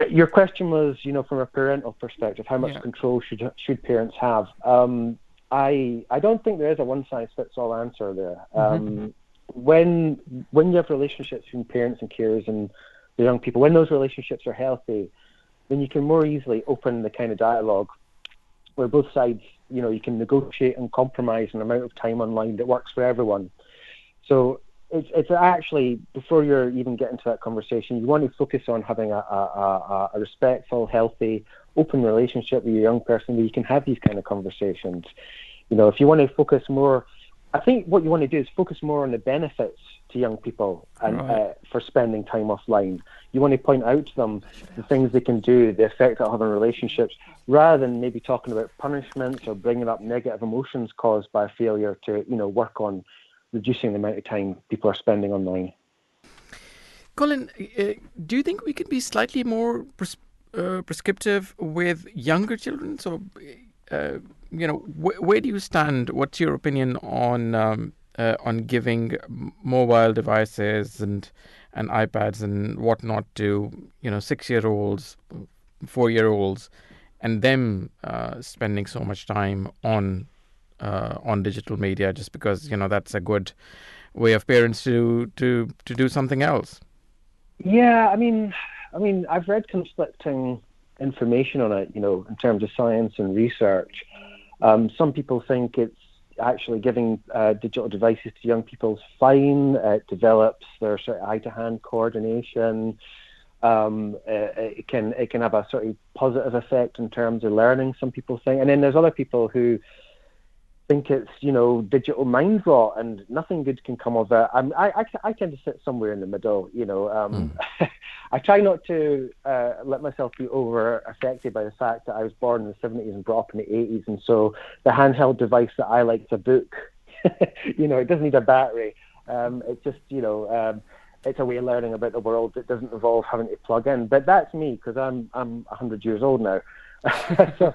Uh, Your question was, you know, from a parental perspective, how much Yeah. control should should parents have? Um, I I don't think there is a one size fits all answer there. Um, when when you have relationships between parents and carers and the young people, when those relationships are healthy, then you can more easily open the kind of dialogue where both sides, you know, you can negotiate and compromise an amount of time online that works for everyone. So it's it's actually before you're even getting to that conversation, you want to focus on having a, a, a, a respectful, healthy, open relationship with your young person where you can have these kind of conversations. You know, if you want to focus more, I think what you want to do is focus more on the benefits to young people and Right. uh, for spending time offline. You want to point out to them the things they can do, the effect have on relationships, rather than maybe talking about punishments or bringing up negative emotions caused by failure to, you know, work on reducing the amount of time people are spending online. Colin, uh, do you think we can be slightly more pres- uh, prescriptive with younger children? So, uh, you know, wh- where do you stand? What's your opinion on um, uh, on giving mobile devices and and iPads and whatnot to you know six year olds, four year olds, and them uh, spending so much time on uh, on digital media just because you know that's a good way of parents to to to do something else. Yeah, I mean, I mean, I've read conflicting information on it. You know, in terms of science and research. Um, some people think it's actually giving uh, digital devices to young people is fine. It develops their sort of eye-to-hand coordination. Um, uh, it can it can have a sort of positive effect in terms of learning. Some people think, and then there's other people who think it's you know digital mind rot and nothing good can come of it. I'm, I, I I tend to sit somewhere in the middle. You know, um, [LAUGHS] I try not to uh, let myself be over affected by the fact that I was born in the 70s and brought up in the 80s, and so the handheld device that I like is a book. [LAUGHS] you know, it doesn't need a battery. Um, it's just you know. Um, it's a way of learning about the world that doesn't involve having to plug in. But that's me because I'm I'm 100 years old now. [LAUGHS] so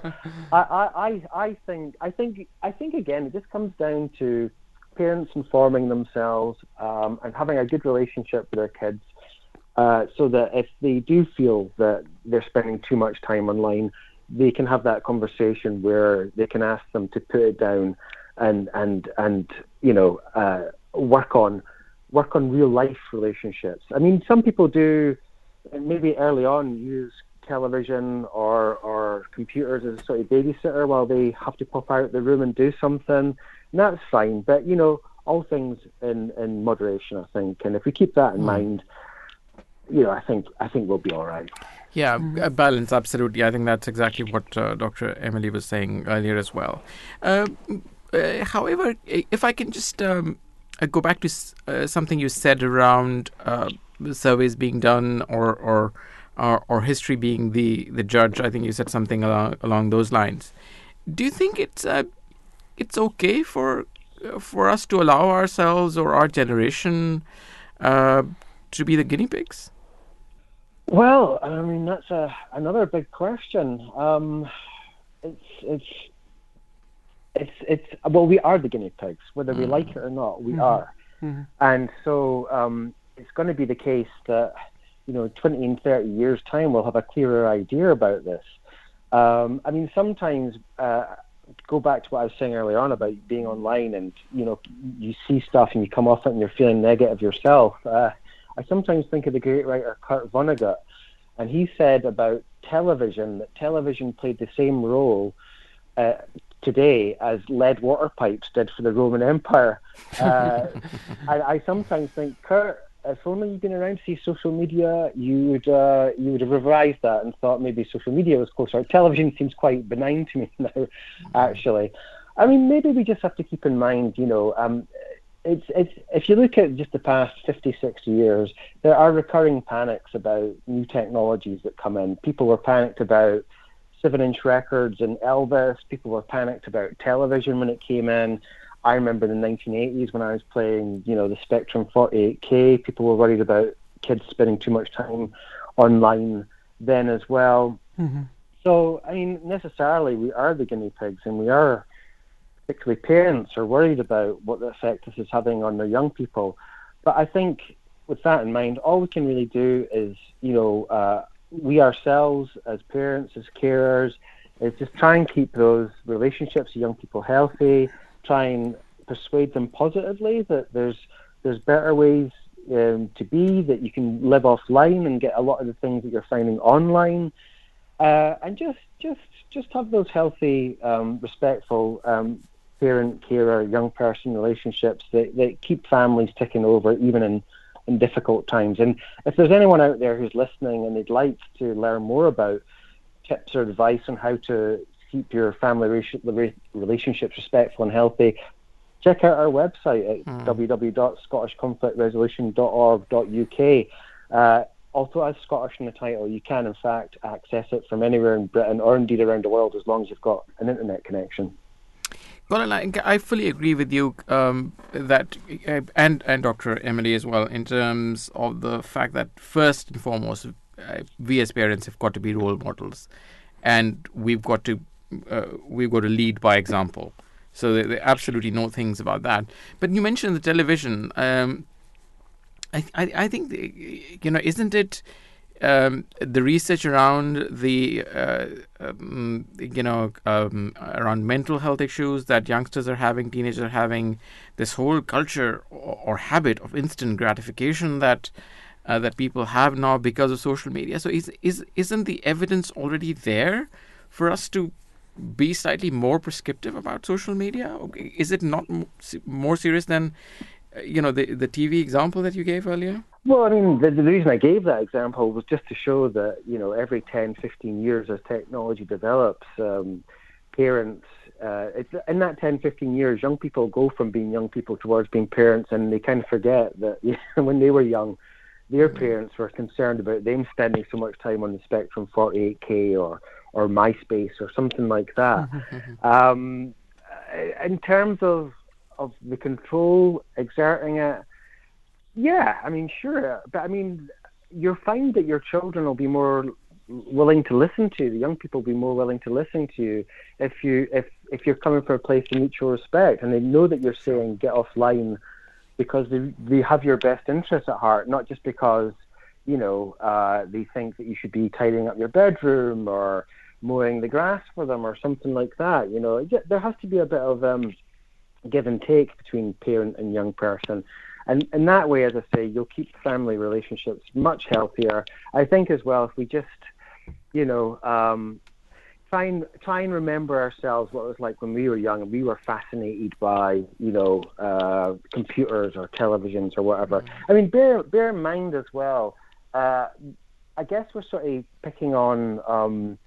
I, I, I think I think I think again it just comes down to parents informing themselves um, and having a good relationship with their kids, uh, so that if they do feel that they're spending too much time online, they can have that conversation where they can ask them to put it down and and and you know uh, work on work on real life relationships. I mean, some people do maybe early on use television or or computers as a sort of babysitter while they have to pop out the room and do something. And that's fine, but you know, all things in in moderation, I think. And if we keep that in mind, you know, I think I think we'll be all right. Yeah, a balance, absolutely. I think that's exactly what uh, Dr. Emily was saying earlier as well. Uh, uh, however, if I can just um, uh, go back to s- uh, something you said around uh, surveys being done or or, or or history being the, the judge, I think you said something along along those lines. Do you think it's uh, it's okay for uh, for us to allow ourselves or our generation uh, to be the guinea pigs? Well, I mean that's a another big question. Um, it's it's it's it's well, we are the guinea pigs, whether we like it or not. We Mhm. are, Mhm. and so um, it's going to be the case that you know, 20 and 30 years time, we'll have a clearer idea about this. Um, I mean, sometimes uh, go back to what I was saying earlier on about being online, and you know, you see stuff and you come off it and you're feeling negative yourself. Uh, I sometimes think of the great writer Kurt Vonnegut, and he said about television that television played the same role uh, today as lead water pipes did for the Roman Empire. Uh, [LAUGHS] I, I sometimes think, Kurt, if only you'd been around to see social media, you would uh, you would have revised that and thought maybe social media was closer. Television seems quite benign to me [LAUGHS] now, actually. I mean, maybe we just have to keep in mind, you know, um, it's it's if you look at just the past 50, 60 years, there are recurring panics about new technologies that come in. People were panicked about seven-inch records and Elvis. People were panicked about television when it came in. I remember in the 1980s when I was playing, you know, the Spectrum 48K. People were worried about kids spending too much time online then as well. So, I mean, necessarily we are the guinea pigs, and we are, particularly parents, are worried about what the effect this is having on their young people. But I think with that in mind, all we can really do is, you know, uh, we ourselves as parents, as carers, is just try and keep those relationships with young people healthy. Try and persuade them positively that there's there's better ways um, to be that you can live offline and get a lot of the things that you're finding online, uh, and just just just have those healthy, um, respectful um, parent carer young person relationships that, that keep families ticking over even in in difficult times. And if there's anyone out there who's listening and they'd like to learn more about tips or advice on how to keep your family relationships respectful and healthy, check out our website at mm. www.scottishconflictresolution.org.uk. Uh, also has Scottish in the title. You can, in fact, access it from anywhere in Britain or indeed around the world as long as you've got an internet connection. I, I fully agree with you um, that, uh, and and Dr. Emily as well, in terms of the fact that first and foremost, uh, we as parents have got to be role models, and we've got to uh, we've got to lead by example. So they, they absolutely know things about that. But you mentioned the television. Um, I, I, I think you know, isn't it? Um, the research around the uh, um, you know um, around mental health issues that youngsters are having, teenagers are having, this whole culture or, or habit of instant gratification that uh, that people have now because of social media. So is is isn't the evidence already there for us to be slightly more prescriptive about social media? Is it not more serious than uh, you know the the TV example that you gave earlier? Well, I mean, the, the reason I gave that example was just to show that you know every 10, 15 years as technology develops, um, parents. Uh, it's, in that 10, 15 years, young people go from being young people towards being parents, and they kind of forget that [LAUGHS] you know, when they were young, their mm-hmm. parents were concerned about them spending so much time on the Spectrum 48K or or MySpace or something like that. [LAUGHS] um, in terms of of the control exerting it, yeah, I mean, sure, but I mean, you'll find that your children will be more willing to listen to you. The young people will be more willing to listen to you if you if if you're coming from a place of mutual respect and they know that you're saying get offline because they they have your best interests at heart, not just because you know uh, they think that you should be tidying up your bedroom or mowing the grass for them or something like that. You know, there has to be a bit of um, give and take between parent and young person. And in that way, as I say, you'll keep family relationships much healthier. I think as well, if we just, you know, um, try and try and remember ourselves what it was like when we were young and we were fascinated by, you know, uh, computers or televisions or whatever. Mm-hmm. I mean, bear bear in mind as well. Uh, I guess we're sort of picking on um,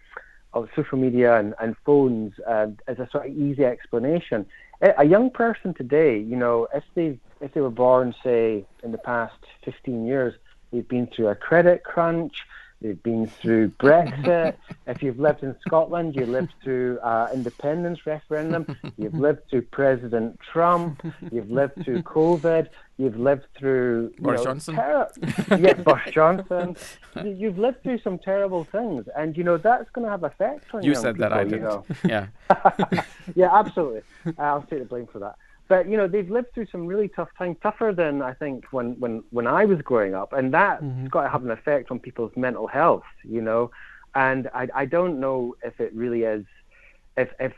of social media and, and phones uh, as a sort of easy explanation. A young person today, you know, if they if they were born, say, in the past 15 years, they've been through a credit crunch, They've been through Brexit. if you've lived in Scotland, you lived through uh, independence referendum. You've lived through President Trump. You've lived through COVID. You've lived through Boris know, Johnson. Ter- yeah, Boris Johnson. You've lived through some terrible things, and you know that's going to have effect on you. You said people, that, I didn't. You know? Yeah. [LAUGHS] yeah, absolutely. I'll take the blame for that but you know they've lived through some really tough times, tougher than I think when when when I was growing up, and that's mm-hmm. got to have an effect on people's mental health, you know. And I I don't know if it really is. If, if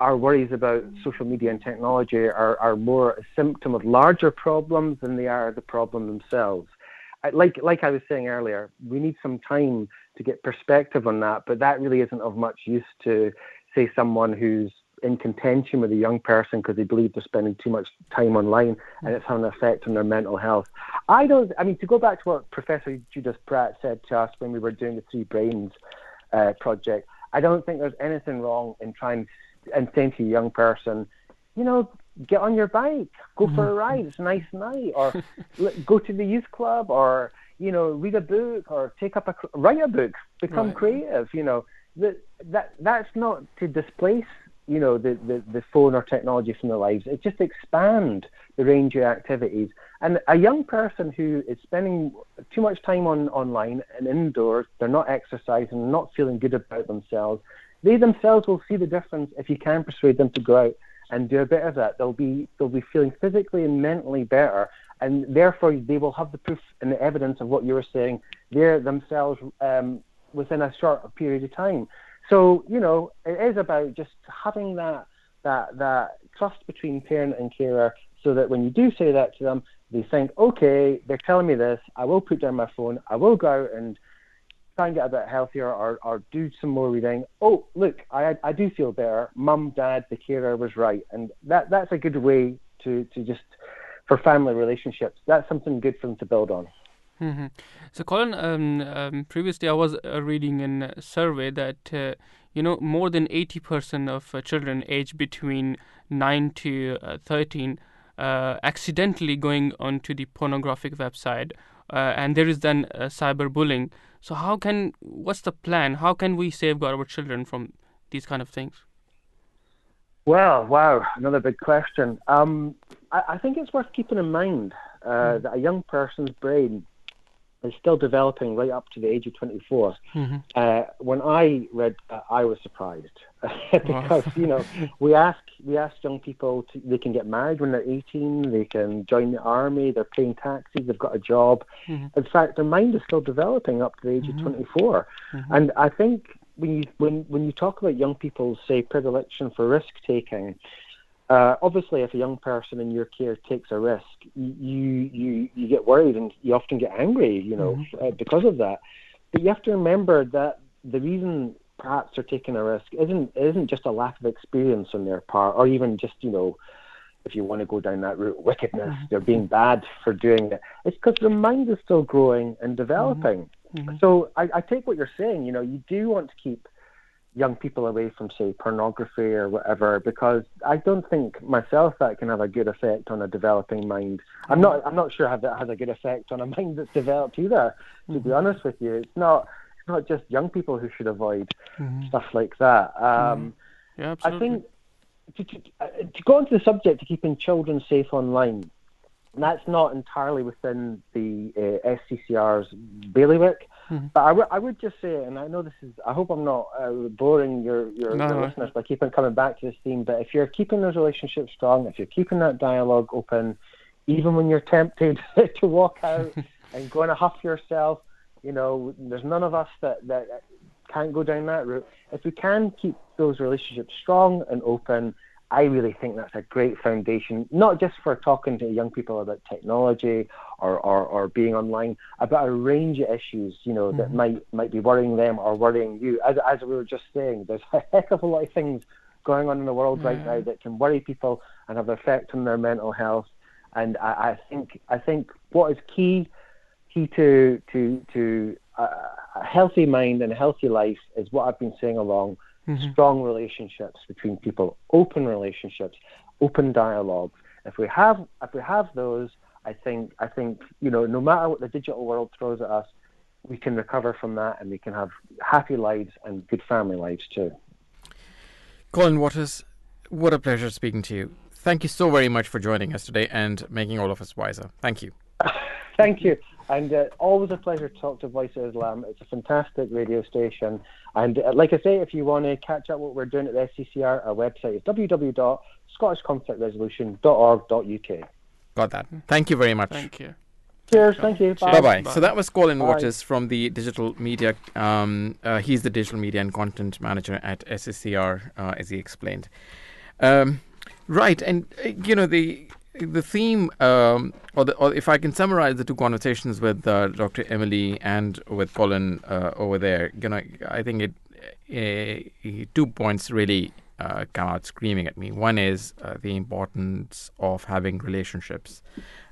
our worries about social media and technology are, are more a symptom of larger problems than they are the problem themselves. I, like like I was saying earlier, we need some time to get perspective on that, but that really isn't of much use to say someone who's in contention with a young person because they believe they're spending too much time online and it's having an effect on their mental health. I don't, I mean, to go back to what Professor Judith Pratt said to us when we were doing the Three Brains uh, project, I don't think there's anything wrong in trying and saying to a young person, you know, get on your bike, go for a mm-hmm. ride, it's a nice night, or [LAUGHS] go to the youth club, or, you know, read a book, or take up a, write a book, become right. creative, you know. That, that that's not to displace you know the, the, the phone or technology from their lives. It just expand the range of activities. And a young person who is spending too much time on online and indoors, they're not exercising, not feeling good about themselves. They themselves will see the difference if you can persuade them to go out and do a bit of that. They'll be they'll be feeling physically and mentally better, and therefore they will have the proof and the evidence of what you were saying there themselves um, within a short period of time. So you know, it is about just having that that that trust between parent and carer, so that when you do say that to them, they think, okay, they're telling me this. I will put down my phone. I will go out and try and get a bit healthier or, or do some more reading. Oh, look, I I do feel better. Mum, dad, the carer was right, and that that's a good way to to just for family relationships. That's something good for them to build on. Mm-hmm. So, Colin, um, um, previously I was uh, reading in a survey that uh, you know more than eighty percent of uh, children aged between nine to uh, thirteen uh, accidentally going onto the pornographic website, uh, and there is then cyberbullying. So, how can what's the plan? How can we safeguard our children from these kind of things? Well, wow, another big question. Um, I, I, think it's worth keeping in mind uh, mm. that a young person's brain is still developing right up to the age of 24. Mm-hmm. Uh, when I read that, I was surprised [LAUGHS] because you know we ask we ask young people to, they can get married when they're 18, they can join the army, they're paying taxes, they've got a job. Mm-hmm. In fact, their mind is still developing up to the age mm-hmm. of 24, mm-hmm. and I think when you when when you talk about young people's say predilection for risk taking, uh, obviously, if a young person in your care takes a risk, you you you get worried and you often get angry, you know, mm-hmm. uh, because of that. But you have to remember that the reason perhaps they're taking a risk isn't isn't just a lack of experience on their part, or even just you know, if you want to go down that route, wickedness. Mm-hmm. They're being bad for doing it. It's because their mind is still growing and developing. Mm-hmm. mm-hmm. So I, I take what you're saying. You know, you do want to keep young people away from, say, pornography or whatever, because I don't think myself that can have a good effect on a developing mind. I'm not. I'm not sure how that has a good effect on a [LAUGHS] mind that's developed either. To mm-hmm. be honest with you, it's not. It's not just young people who should avoid mm-hmm. stuff like that. Um, mm-hmm. yeah, absolutely. I think to, to, to go on to the subject of keeping children safe online, that's not entirely within the uh, SCCR's bailiwick. Mm-hmm. But I, w- I would just say, and I know this is, I hope I'm not uh, boring your, your, no, your no. listeners by keeping coming back to this theme, but if you're keeping those relationships strong, if you're keeping that dialogue open, even when you're tempted [LAUGHS] to walk out [LAUGHS] and go and huff yourself, you know, there's none of us that, that can't go down that route. If we can keep those relationships strong and open, I really think that's a great foundation, not just for talking to young people about technology or, or, or being online, about a range of issues, you know, mm-hmm. that might might be worrying them or worrying you. As, as we were just saying, there's a heck of a lot of things going on in the world right now that can worry people and have an effect on their mental health. And I, I think I think what is key key to to to a, a healthy mind and a healthy life is what I've been saying along mm-hmm. strong relationships between people, open relationships, open dialogues. If we have if we have those, I think I think you know no matter what the digital world throws at us, we can recover from that and we can have happy lives and good family lives too. Colin Waters, what a pleasure speaking to you. Thank you so very much for joining us today and making all of us wiser. Thank you. [LAUGHS] Thank you. And uh, always a pleasure to talk to Voice of Islam. It's a fantastic radio station. And uh, like I say, if you want to catch up what we're doing at the SCCR, our website is www.scottishconflictresolution.org.uk. Got that. Thank you very much. Thank you. Cheers. Thank you. Bye bye. So that was Colin Bye. Waters from the digital media. Um, uh, he's the digital media and content manager at SCCR, uh, as he explained. Um, right, and uh, you know the the theme, um, or, the, or, if I can summarize the two conversations with uh, Dr. Emily and with Colin uh, over there, you know, I think it uh, two points really uh, come out screaming at me. One is uh, the importance of having relationships,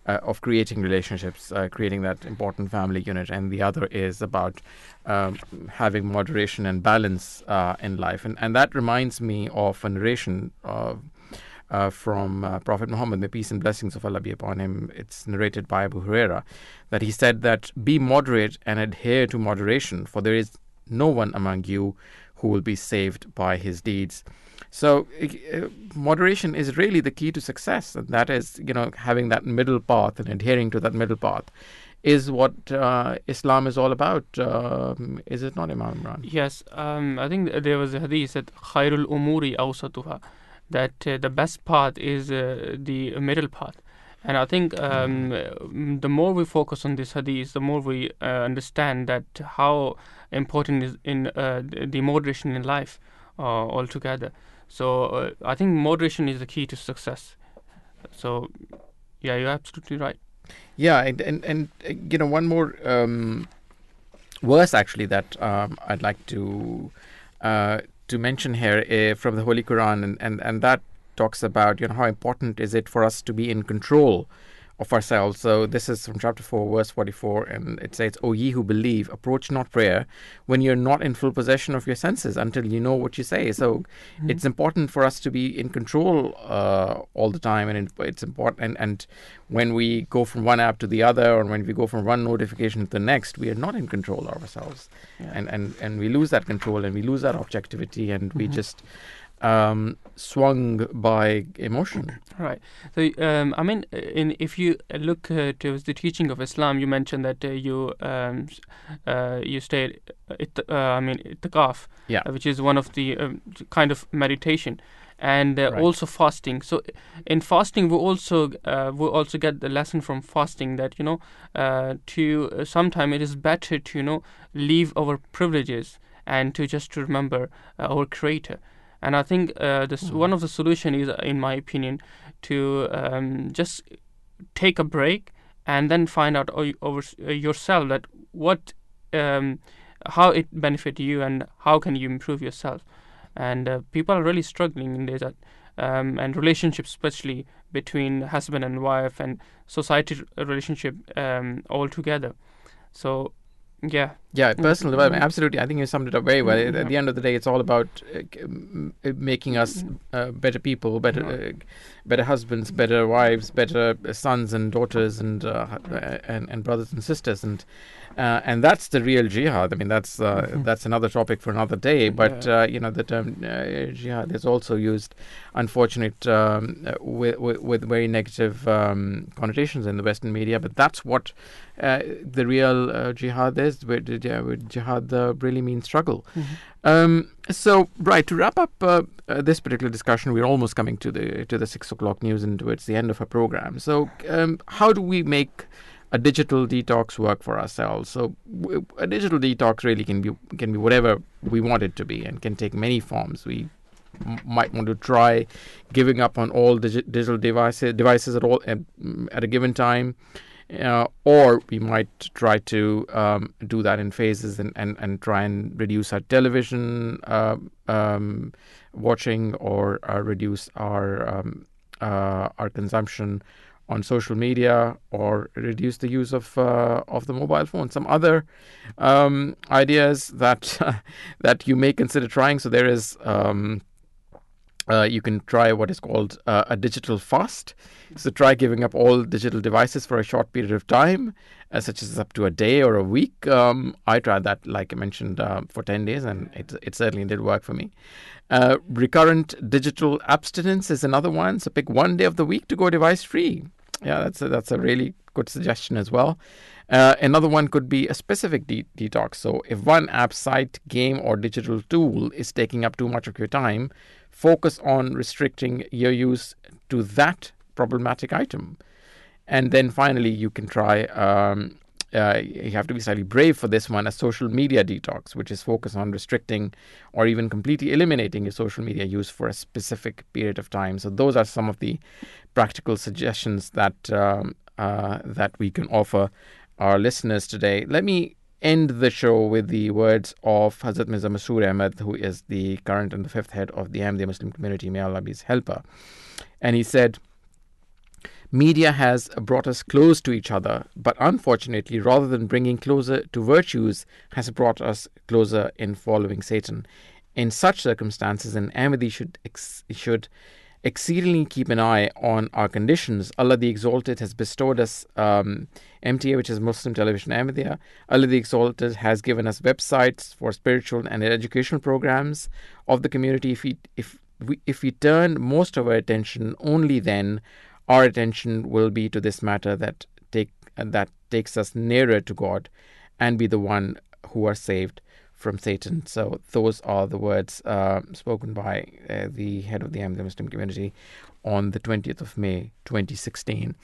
uh, of creating relationships, creating that important family unit, and the other is about um, having moderation and balance in life, and and that reminds me of a narration uh, from uh, Prophet Muhammad, may peace and blessings of Allah be upon him. It's narrated by Abu Huraira that he said that be moderate and adhere to moderation, for there is no one among you who will be saved by his deeds. So uh, moderation is really the key to success, and that is, you know, having that middle path and adhering to that middle path is what uh, Islam is all about. Um, is it not, Imam Imran? Yes, um, I think there was a hadith that khairul umuri awsatuha that uh, the best path is uh, the middle path. And I think um, the more we focus on this hadith, the more we uh, understand that how important is in uh, the moderation in life uh, altogether. So uh, I think moderation is the key to success. So yeah, you're absolutely right. Yeah, and and, and you know one more um, verse actually that um, I'd like to to mention here uh, from the Holy Quran, and, and, and that talks about you know how important is it for us to be in control of ourselves. So this is from chapter 4, verse 44, and it says, O ye who believe, approach not prayer when you're not in full possession of your senses until you know what you say. So mm-hmm. it's important for us to be in control uh, all the time, and it's important. And, and when we go from one app to the other, or when we go from one notification to the next, we are not in control of ourselves. Yeah. And, and, and we lose that control and we lose that objectivity, and mm-hmm. we just um, swung by emotion. Right. So, um, I mean, in, if you look uh, towards the teaching of Islam, you mentioned that uh, you um, uh, you stayed, it, uh, I mean, itikaf, yeah. which is one of the um, kind of meditation. And uh, right. also fasting. So, in fasting, we also uh, we also get the lesson from fasting that you know to sometimes it is better to you know leave our privileges and to just to remember our Creator and I think uh, this mm. one of the solution is, in my opinion, to um, just take a break and then find out over uh, yourself that what um, how it benefit you and how can you improve yourself. And uh, people are really struggling in this, um, and relationships, especially between husband and wife, and society relationship um, all together. So yeah. Yeah, personal development. Absolutely. I think you summed it up very well. Mm-hmm. At the end of the day, it's all about uh, making us uh, better people, better, uh, better husbands, better wives, better sons and daughters, and uh, and, and brothers and sisters, and uh, and that's the real jihad. I mean, that's uh, mm-hmm. that's another topic for another day. But you know, the term jihad is also used, unfortunate, um, with, with, with very negative um, connotations in the Western media. But that's what the real jihad is. Where, where jihad really means struggle. Mm-hmm. Um, so, right to wrap up uh, uh, this particular discussion, we're almost coming to the to the six o'clock news and towards the end of our program. So, um, how do we make a digital detox work for ourselves? So, w- a digital detox really can be can be whatever we want it to be, and can take many forms. We m- might want to try giving up on all digi- digital devices devices at all at, at a given time. Uh, or we might try to um, do that in phases and, and, and try and reduce our television uh, um, watching or uh, reduce our um, uh, our consumption on social media or reduce the use of uh, of the mobile phone. Some other um, ideas that [LAUGHS] that you may consider trying. So there is. Um, uh, you can try what is called uh, a digital fast. So try giving up all digital devices for a short period of time, uh, such as up to a day or a week. Um, I tried that, like I mentioned, uh, for 10 days, and it, it certainly did work for me. Uh, recurrent digital abstinence is another one. So pick one day of the week to go device free. Yeah, that's a, that's a really good suggestion as well. Uh, another one could be a specific de- detox. So, if one app, site, game, or digital tool is taking up too much of your time, focus on restricting your use to that problematic item. And then finally, you can try. Um, uh, you have to be slightly brave for this one a social media detox, which is focused on restricting or even completely eliminating your social media use for a specific period of time. So, those are some of the practical suggestions that um, uh, that we can offer our listeners today. Let me end the show with the words of Hazrat Mirza Masroor Ahmad, who is the current and the fifth head of the Ahmadiyya Muslim community, may Allah be his helper. And he said, Media has brought us close to each other, but unfortunately, rather than bringing closer to virtues, has brought us closer in following Satan. In such circumstances, an Ahmadi should should exceedingly keep an eye on our conditions. Allah the Exalted has bestowed us um, MTA, which is Muslim Television Ahmadiyya. Allah the Exalted has given us websites for spiritual and educational programs of the community. If we, if we, if we turn most of our attention only then, our attention will be to this matter that take that takes us nearer to God, and be the one who are saved from Satan. So those are the words uh, spoken by uh, the head of the Ahmadiyya Muslim community on the 20th of May 2016.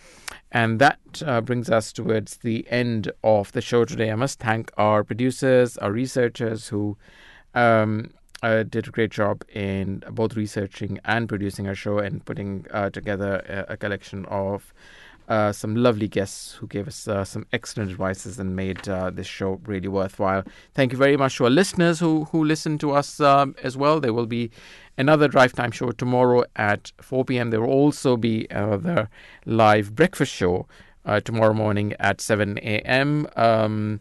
And that uh, brings us towards the end of the show today. I must thank our producers, our researchers who um, uh, did a great job in both researching and producing our show and putting uh, together a, a, collection of uh, some lovely guests who gave us uh, some excellent advices and made uh, this show really worthwhile. Thank you very much to our listeners who who listen to us um, as well. There will be another drive time show tomorrow at 4 p.m. There will also be another live breakfast show uh, tomorrow morning at 7 a.m. Um,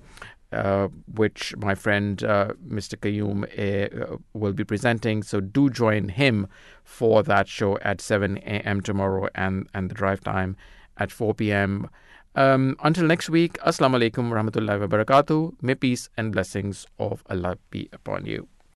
uh, which my friend uh, Mr. Qayyum uh, will be presenting. So do join him for that show at 7 a.m. tomorrow and, and the drive time at 4 p.m. Um, until next week, Assalamu alaikum wa rahmatullahi wa barakatuh. May peace and blessings of Allah be upon you.